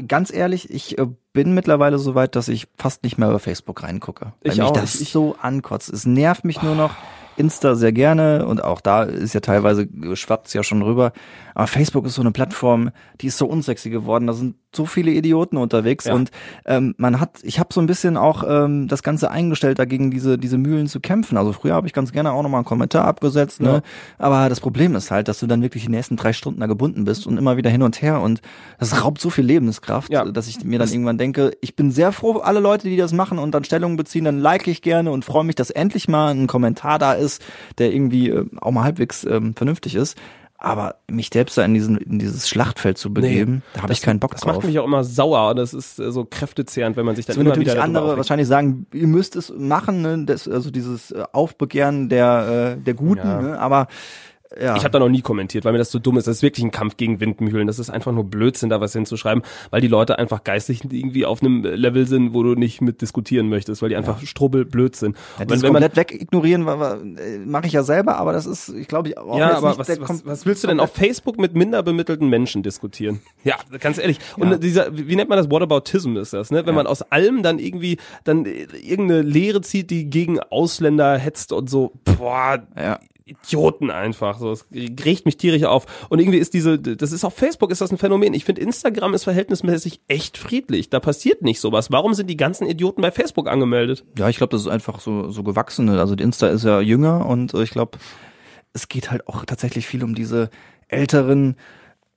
Ganz ehrlich, ich äh, bin mittlerweile so weit, dass ich fast nicht mehr über Facebook reingucke. Weil ich mich auch. das ich, so ankotzt. Es nervt mich nur noch. Insta sehr gerne und auch da ist ja teilweise schwappt ja schon rüber. Aber Facebook ist so eine Plattform, die ist so unsexy geworden. Da sind so viele Idioten unterwegs ja. und ähm, man hat, ich habe so ein bisschen auch ähm, das Ganze eingestellt, dagegen diese diese Mühlen zu kämpfen. Also früher habe ich ganz gerne auch nochmal einen Kommentar abgesetzt, ne? Ja. Aber das Problem ist halt, dass du dann wirklich die nächsten drei Stunden da gebunden bist und immer wieder hin und her und das raubt so viel Lebenskraft, ja. dass ich mir dann irgendwann denke, ich bin sehr froh, alle Leute, die das machen und dann Stellung beziehen, dann like ich gerne und freue mich, dass endlich mal ein Kommentar da ist, der irgendwie äh, auch mal halbwegs ähm, vernünftig ist. Aber mich selbst da in, diesen, in dieses Schlachtfeld zu begeben, nee, da habe ich keinen Bock das drauf. Das macht mich auch immer sauer. Das ist äh, so kräftezehrend, wenn man sich dann immer natürlich wieder andere aufhängt. wahrscheinlich sagen, ihr müsst es machen, ne? das, also dieses äh, Aufbegehren der, äh, der Guten. Ja. Ne? Aber ja. Ich habe da noch nie kommentiert, weil mir das so dumm ist. Das ist wirklich ein Kampf gegen Windmühlen. Das ist einfach nur Blödsinn, da was hinzuschreiben, weil die Leute einfach geistig irgendwie auf einem Level sind, wo du nicht mit diskutieren möchtest, weil die einfach ja. strubbel blöd sind. Ja, wenn, wenn komplett wegignorieren äh, mache ich ja selber, aber das ist, ich glaube, auch ja, aber was, was, was, willst du denn auf Facebook mit minder bemittelten Menschen diskutieren? Ja, ganz ehrlich. Und ja. dieser, wie nennt man das? Whataboutism ist das, ne? Wenn man aus allem dann irgendwie dann irgendeine Lehre zieht, die gegen Ausländer hetzt und so, boah, ja. Idioten einfach. So, es riecht mich tierisch auf. Und irgendwie ist diese, das ist auf Facebook ist das ein Phänomen. Ich finde Instagram ist verhältnismäßig echt friedlich. Da passiert nicht sowas. Warum sind die ganzen Idioten bei Facebook angemeldet? Ja, ich glaube, das ist einfach so so gewachsen. Also die Insta ist ja jünger und äh, ich glaube, es geht halt auch tatsächlich viel um diese älteren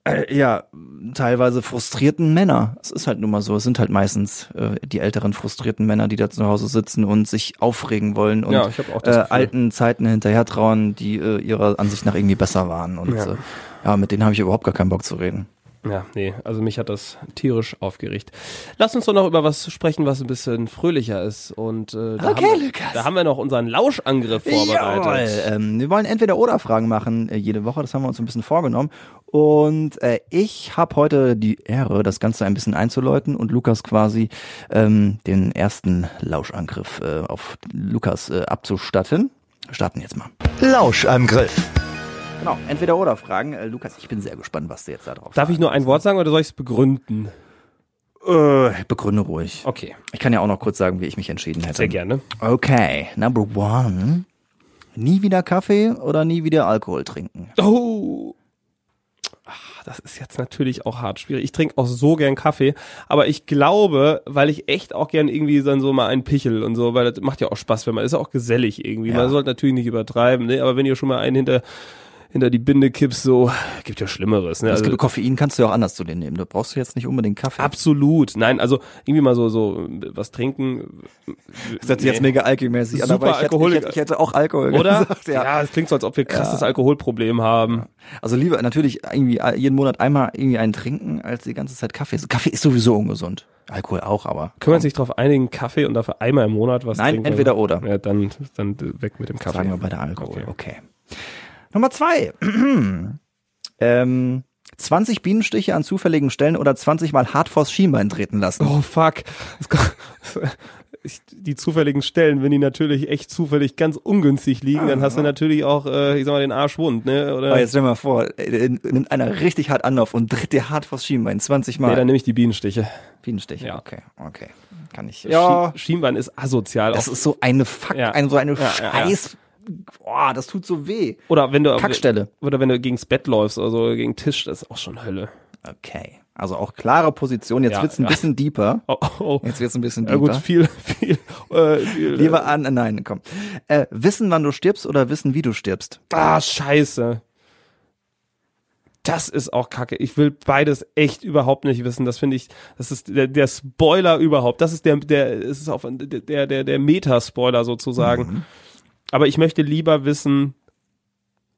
äh, ja, teilweise frustrierten Männer. Es ist halt nun mal so. Es sind halt meistens äh, die älteren frustrierten Männer, die da zu Hause sitzen und sich aufregen wollen und ja, äh, alten Zeiten hinterher trauen, die äh, ihrer Ansicht nach irgendwie besser waren. Und ja, äh, ja mit denen habe ich überhaupt gar keinen Bock zu reden. Ja, nee, also mich hat das tierisch aufgeregt. Lass uns doch noch über was sprechen, was ein bisschen fröhlicher ist. Und äh, da, okay, haben wir, da haben wir noch unseren Lauschangriff vorbereitet. Ähm, wir wollen entweder oder Fragen machen äh, jede Woche, das haben wir uns ein bisschen vorgenommen. Und äh, ich habe heute die Ehre, das Ganze ein bisschen einzuläuten und Lukas quasi ähm, den ersten Lauschangriff äh, auf Lukas äh, abzustatten. Starten jetzt mal. Lauschangriff. Genau, entweder oder Fragen. Äh, Lukas, ich bin sehr gespannt, was du jetzt da drauf Darf ich nur ein Wort sagen oder soll ich es begründen? Äh, begründe ruhig. Okay. Ich kann ja auch noch kurz sagen, wie ich mich entschieden hätte. Sehr gerne. Okay, number one. Nie wieder Kaffee oder nie wieder Alkohol trinken? Oh. Ach, das ist jetzt natürlich auch hart schwierig. Ich trinke auch so gern Kaffee, aber ich glaube, weil ich echt auch gern irgendwie dann so mal einen Pichel und so, weil das macht ja auch Spaß, wenn man ist auch gesellig irgendwie. Ja. Man sollte natürlich nicht übertreiben, ne? aber wenn ihr schon mal einen hinter hinter die Binde kippst, so, gibt ja Schlimmeres. Ne? Also, Koffein kannst du ja auch anders zu dir nehmen. Du brauchst du jetzt nicht unbedingt Kaffee. Absolut. Nein, also irgendwie mal so, so was trinken. Das hört sich nee. jetzt mega alkoholmäßig an, aber ich hätte, ich, hätte, ich hätte auch Alkohol Oder? gesagt. Ja, ja es klingt so, als ob wir krasses ja. Alkoholproblem haben. Also lieber natürlich irgendwie jeden Monat einmal irgendwie einen trinken, als die ganze Zeit Kaffee. Kaffee ist sowieso ungesund. Alkohol auch, aber. Können wir uns nicht darauf einigen, Kaffee und dafür einmal im Monat was Nein, trinken? entweder oder. Ja, dann, dann weg mit dem Kaffee. Sagen wir bei der Alkohol, okay. okay. Nummer zwei. ähm, 20 Bienenstiche an zufälligen Stellen oder 20 mal hart vors Schienbein treten lassen. Oh fuck. die zufälligen Stellen, wenn die natürlich echt zufällig ganz ungünstig liegen, dann hast du natürlich auch, äh, ich sag mal, den Arsch wund, ne? Oder? Aber jetzt stell dir mal vor, nimmt einer richtig hart Anlauf und tritt dir hart vors Schienbein, 20 Mal. nee, dann nehme ich die Bienenstiche. Bienenstich. Ja. Okay, okay. Kann ich. Ja. Schienbein ist asozial. Das ist so eine Fuck, Ja. ein, so eine ja. Scheiß. Boah, das tut so weh. oder wenn du Kackstelle. oder wenn du gegens Bett läufst oder so gegen den Tisch, das ist auch schon Hölle. Okay. Also auch klare Position. Jetzt Ja, wird's ein ja. bisschen deeper. Oh, oh, oh. Jetzt wird's ein bisschen Ja deeper. gut, viel, viel, äh, viel Lieber an, äh, nein, komm. Äh, wissen, wann du stirbst oder wissen, wie du stirbst? Ah, scheiße. Das ist auch kacke. Ich will beides echt überhaupt nicht wissen. Das finde ich, das ist der, der Spoiler überhaupt. Das ist der, der, es ist auf, der, der, der Meta-Spoiler sozusagen. Mhm. Aber ich möchte lieber wissen,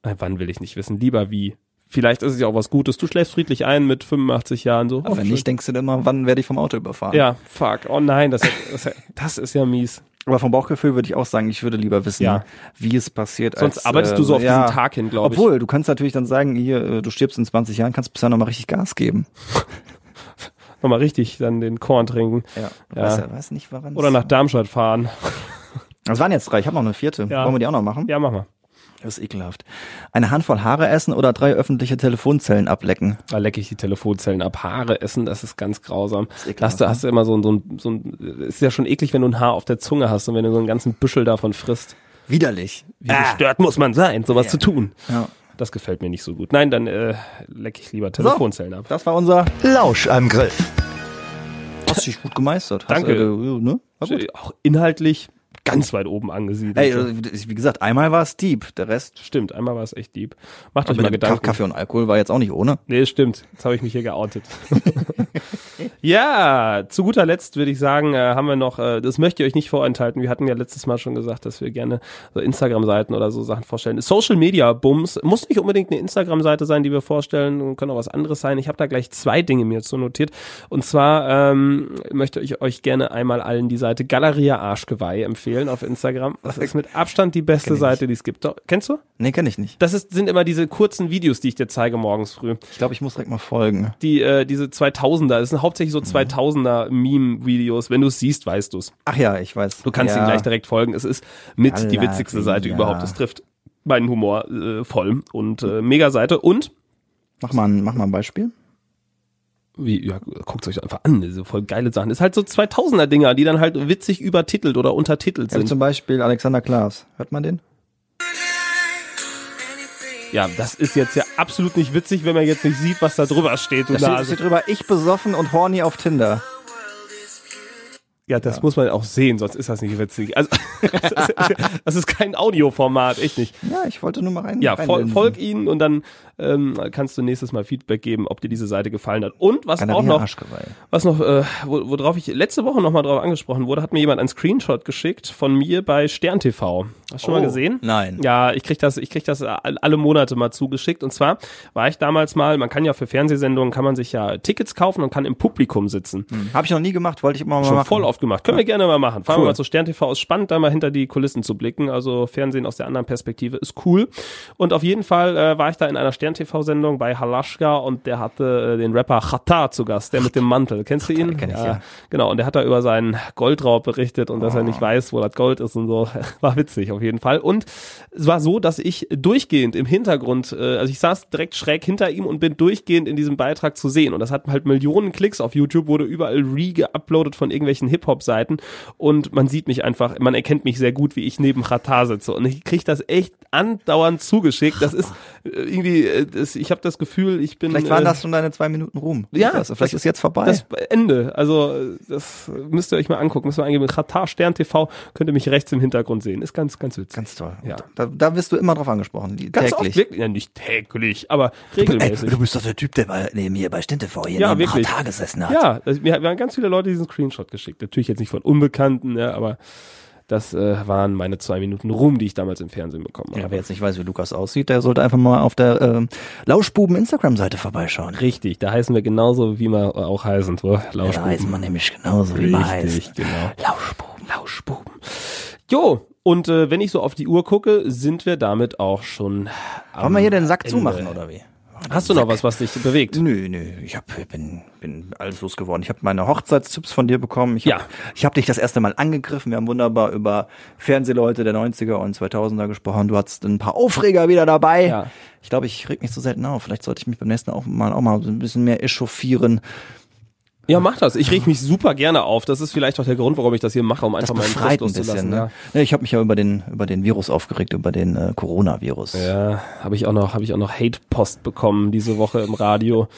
äh, wann will ich nicht wissen, lieber wie. Vielleicht ist es ja auch was Gutes. Du schläfst friedlich ein mit 85 Jahren so. Aber Oh, wenn schön. nicht, denkst du dir immer, wann werde ich vom Auto überfahren? Ja, fuck. Oh nein, das, das, das ist ja mies. Aber vom Bauchgefühl würde ich auch sagen, ich würde lieber wissen, Ja. wie es passiert. Sonst als, arbeitest du so auf ja. diesen Tag hin, glaube ich. Obwohl, du kannst natürlich dann sagen, hier, äh, du stirbst in 20 Jahren, kannst bisher nochmal richtig Gas geben. Nochmal richtig dann den Korn trinken. Ja. Ja. Weiß, ja, weiß nicht, woran Oder nach Darmstadt fahren. Das waren jetzt drei, ich habe noch eine vierte. Ja. Wollen wir die auch noch machen? Ja, mach mal. Das ist ekelhaft. Eine Handvoll Haare essen oder drei öffentliche Telefonzellen ablecken? Da lecke ich die Telefonzellen ab. Haare essen, das ist ganz grausam. ekelhaft, Da hast du, hast du immer so ein, so ein, so ein, ist ja schon eklig, wenn du ein Haar auf der Zunge hast und wenn du so einen ganzen Büschel davon frisst. Widerlich. Wie gestört muss man sein, sowas zu tun. Ja. Das gefällt mir nicht so gut. Nein, dann äh, lecke ich lieber Telefonzellen ab. Das war unser. Lauschangriff. Hast dich gut gemeistert. Hast, Danke. äh, ne? War gut. Auch inhaltlich ganz weit oben angesiedelt. Ey, äh, wie gesagt, einmal war es deep, der Rest. Stimmt, einmal war es echt deep. Macht euch mal Gedanken. Kaffee und Alkohol war jetzt auch nicht ohne. Nee, stimmt. Jetzt habe ich mich hier geoutet. ja, zu guter Letzt würde ich sagen, äh, haben wir noch, äh, das möchte ich euch nicht vorenthalten. Wir hatten ja letztes Mal schon gesagt, dass wir gerne so Instagram-Seiten oder so Sachen vorstellen. Social Media Bums muss nicht unbedingt eine Instagram-Seite sein, die wir vorstellen, können auch was anderes sein. Ich habe da gleich zwei Dinge mir zu notiert. Und zwar ähm, möchte ich euch gerne einmal allen die Seite Galeria Arschgeweih empfehlen auf Instagram. Das ist mit Abstand die beste Seite, die es gibt. Doch, Kennst du? Nee, kenne ich nicht. Das ist, sind immer diese kurzen Videos, die ich dir zeige morgens früh Ich glaube, ich muss direkt mal folgen. die äh, diese 2000er, das sind hauptsächlich so 2000er Meme-Videos. Wenn du es siehst, weißt du es. Ach ja, ich weiß. Du kannst ja. gleich direkt folgen. Es ist mit die Galeria. witzigste Seite überhaupt. Es trifft meinen Humor äh, voll und äh, mega Seite. Und Mach mal, ein, mach mal ein Beispiel. Wie, ja, guckt euch einfach an, diese voll geile Sachen. Ist halt so 2000er Dinger, die dann halt witzig übertitelt oder untertitelt Ja, sind. zum Beispiel Alexander Klaas. Hört man den? Ja, das ist jetzt ja absolut nicht witzig, wenn man jetzt nicht sieht, was da drüber steht. Da steht, steht drüber, ich besoffen und horny auf Tinder. Ja, das muss man auch sehen, sonst ist das nicht witzig. Also, das, ist, kein Audioformat, echt nicht. Ja, ich wollte nur mal rein. Ja, fol folg ihnen und dann ähm, kannst du nächstes Mal Feedback geben, ob dir diese Seite gefallen hat. Und was Galeria auch noch, Arschgeweih. was noch, äh, wo- worauf ich letzte Woche nochmal drauf angesprochen wurde, hat mir jemand einen Screenshot geschickt von mir bei Stern TV. Hast du schon mal Oh, gesehen? nein. Ja, ich krieg das, ich krieg das all- alle Monate mal zugeschickt. Und zwar war ich damals mal, man kann ja für Fernsehsendungen kann man sich ja Tickets kaufen und kann im Publikum sitzen. Habe ich noch nie gemacht, wollte ich immer mal Schon machen. voll oft gemacht. Können wir gerne mal machen. Fahren Cool. wir mal zu Stern TV. Ist spannend, da mal hinter die Kulissen zu blicken. Also Fernsehen aus der anderen Perspektive ist cool. Und auf jeden Fall äh, war ich da in einer Stern TV-Sendung bei Halaschka und der hatte äh, den Rapper Chata zu Gast, der mit dem Mantel. Kennst du ihn? kenn ich, ja. Genau. Und der hat da über seinen Goldraub berichtet und dass er Oh. nicht weiß, wo das Gold ist und so. War witzig auf jeden Fall. Und es war so, dass ich durchgehend im Hintergrund, äh, also ich saß direkt schräg hinter ihm und bin durchgehend in diesem Beitrag zu sehen. Und das hat halt Millionen Klicks auf YouTube, wurde überall re-geuploadet von irgendwelchen Hip-Hop-Seiten. Und man sieht mich einfach, man erkennt mich sehr gut, wie ich neben Chata sitze. Und ich krieg das echt andauernd zugeschickt. Das ist äh, irgendwie, äh, das, ich habe das Gefühl, ich bin. Vielleicht waren äh, das schon deine zwei Minuten Ruhm. Ja, also vielleicht das- ist jetzt vorbei. das Ende. Also das müsst ihr euch mal angucken. Müsst ihr eingeben. Katar Stern TV könnt ihr mich rechts im Hintergrund sehen. Ist ganz, ganz witzig. Ganz toll. Ja. Da, da wirst du immer drauf angesprochen, die, Ganz täglich. oft wirklich, ja nicht täglich, aber Ey, regelmäßig. du bist doch der Typ, der bei, neben mir bei Stinte vor hier Ja, neben wirklich. Katar gesessen hat. Ja, das, mir, mir haben ganz viele Leute diesen Screenshot geschickt. Natürlich jetzt nicht von Unbekannten, ja, aber das äh, waren meine zwei Minuten Ruhm, die ich damals im Fernsehen bekommen Ja, habe. wer jetzt nicht weiß, wie Lukas aussieht, der sollte einfach mal auf der ähm, Lauschbuben Instagram-Seite vorbeischauen. Richtig, da heißen wir genauso, wie wir auch heißen. So, Ja, da heißt Lauschbuben. man nämlich genauso, wie heißt. Richtig, genau. Lauschbuben. Lauschbuben. Jo, und äh, wenn ich so auf die Uhr gucke, sind wir damit auch schon Wollen wir hier den Sack Ende. zumachen, oder wie? Hast du noch was, was dich bewegt? Nö, nö, ich hab, bin, bin alles losgeworden. Ich habe meine Hochzeitstipps von dir bekommen. Ich hab, Ja. Ich habe dich das erste Mal angegriffen. Wir haben wunderbar über Fernsehleute der 90er und 2000er gesprochen. Du hattest ein paar Aufreger wieder dabei. Ja. Ich glaube, ich reg mich so selten auf. Vielleicht sollte ich mich beim nächsten auch mal, auch mal so ein bisschen mehr echauffieren. Ja, mach das. Ich reg mich super gerne auf. Das ist vielleicht auch der Grund, warum ich das hier mache, um einfach meinen Frust loszulassen. Ne? Ja. Ich habe mich ja über den, über den Virus aufgeregt, über den äh, Coronavirus. Ja, habe ich auch noch, habe ich auch noch Hate-Post bekommen diese Woche im Radio.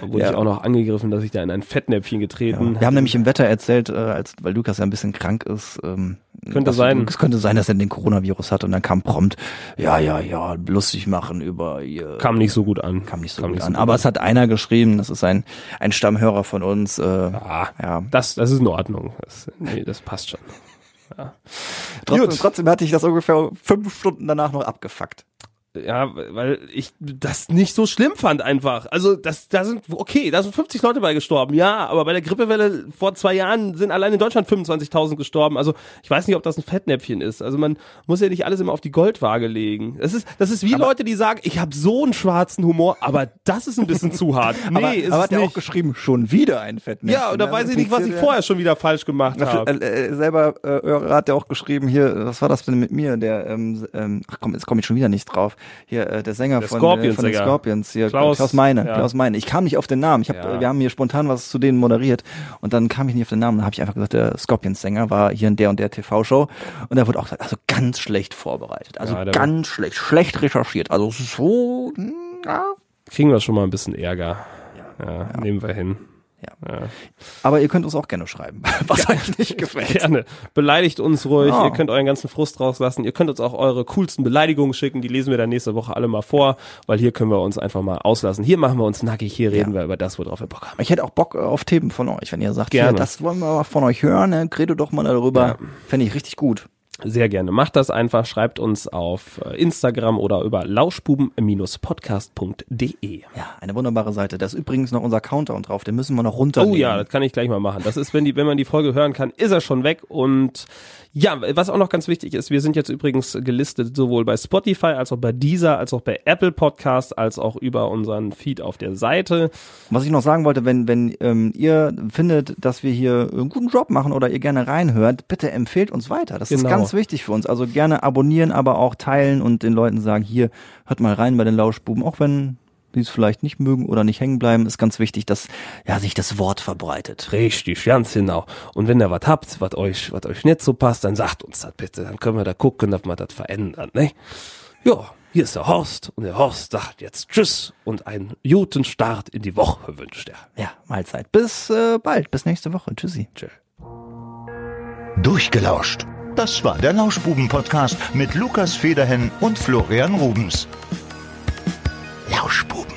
Da wurde Ja. ich auch noch angegriffen, dass ich da in ein Fettnäpfchen getreten. Wir haben nämlich im Wetter erzählt, äh, als, weil Lukas ja ein bisschen krank ist. Ähm, Könnte dass- sein. Es könnte sein, dass er den Coronavirus hat und dann kam prompt, ja, ja, ja, lustig machen über ihr. Kam nicht so gut an. kam nicht so gut an. Aber es hat einer geschrieben, das ist ein, ein Stammhörer von uns. Äh, Ah, ja. das, das ist in Ordnung. Das, nee, das passt schon. Trotzdem, Gut. trotzdem hatte ich das ungefähr fünf Stunden danach noch abgefuckt. Ja, weil ich das nicht so schlimm fand einfach. Also das, da sind, okay, da sind 50 Leute bei gestorben, ja, aber bei der Grippewelle vor zwei Jahren sind allein in Deutschland 25.000 gestorben. Also ich weiß nicht, ob das ein Fettnäpfchen ist. Also man muss ja nicht alles immer auf die Goldwaage legen. Das ist, das ist wie Leute, die sagen, ich habe so einen schwarzen Humor, aber das ist ein bisschen zu hart. Nee, aber, ist aber hat er auch geschrieben, schon wieder ein Fettnäpfchen. Ja, oder ne? weiß ich nicht, was ich vorher schon wieder falsch gemacht habe. Äh, äh, selber äh, hat ja auch geschrieben hier, was war das denn mit mir? Der, ähm, ähm, ach komm, jetzt komme ich schon wieder nicht drauf. Hier äh, der Sänger Der von, äh, Scorpions von den. Scorpions hier, Klaus, Klaus, Meine, ja. Klaus Meine. Ich kam nicht auf den Namen. Ich hab, Ja. äh, wir haben hier spontan was zu denen moderiert und dann kam ich nicht auf den Namen. Dann habe ich einfach gesagt, der Scorpions Sänger war hier in der und der TV-Show und da wurde auch gesagt, also ganz schlecht vorbereitet, also Ja, ganz schlecht, schlecht recherchiert. Also so, hm, ja. Kriegen wir schon mal ein bisschen Ärger. Ja, nehmen wir hin. Ja. Aber ihr könnt uns auch gerne schreiben, was euch nicht gefällt. Gerne. Beleidigt uns ruhig. Ja. Ihr könnt euren ganzen Frust rauslassen. Ihr könnt uns auch eure coolsten Beleidigungen schicken. Die lesen wir dann nächste Woche alle mal vor, weil hier können wir uns einfach mal auslassen. Hier machen wir uns nackig. Hier reden Ja. wir über das, worauf wir Bock haben. Ich hätte auch Bock äh, auf Themen von euch, wenn ihr sagt, Gerne. Hier, das wollen wir von euch hören, ne? redet doch mal darüber. Ja. Fände ich richtig gut. Sehr gerne. Macht das einfach. Schreibt uns auf äh, Instagram oder über lauschbuben-podcast.de. Ja, eine wunderbare Seite. Da ist übrigens noch unser Countdown drauf, den müssen wir noch runternehmen. Oh ja, das kann ich gleich mal machen. Das ist, wenn die, wenn man die Folge hören kann, ist er schon weg. Und ja, was auch noch ganz wichtig ist, wir sind jetzt übrigens gelistet sowohl bei Spotify als auch bei Deezer, als auch bei Apple Podcasts, als auch über unseren Feed auf der Seite. Was ich noch sagen wollte, wenn, wenn ähm, ihr findet, dass wir hier einen guten Job machen oder ihr gerne reinhört, bitte empfehlt uns weiter. Das ist Genau. ganz wichtig für uns. Also gerne abonnieren, aber auch teilen und den Leuten sagen, hier, hört mal rein bei den Lauschbuben, auch wenn die es vielleicht nicht mögen oder nicht hängen bleiben, ist ganz wichtig, dass ja sich das Wort verbreitet. Richtig, ganz genau. Und wenn ihr was habt, was euch, was euch nicht so passt, dann sagt uns das bitte. Dann können wir da gucken, ob wir das verändern, ne? Ja, hier ist der Horst und der Horst sagt jetzt Tschüss und einen guten Start in die Woche wünscht er. Ja, Mahlzeit. Bis äh, bald, bis nächste Woche. Tschüssi. Tschö. Durchgelauscht. Das war der Lauschbuben-Podcast mit Lukas Federhen und Florian Rubens. Lauschbuben.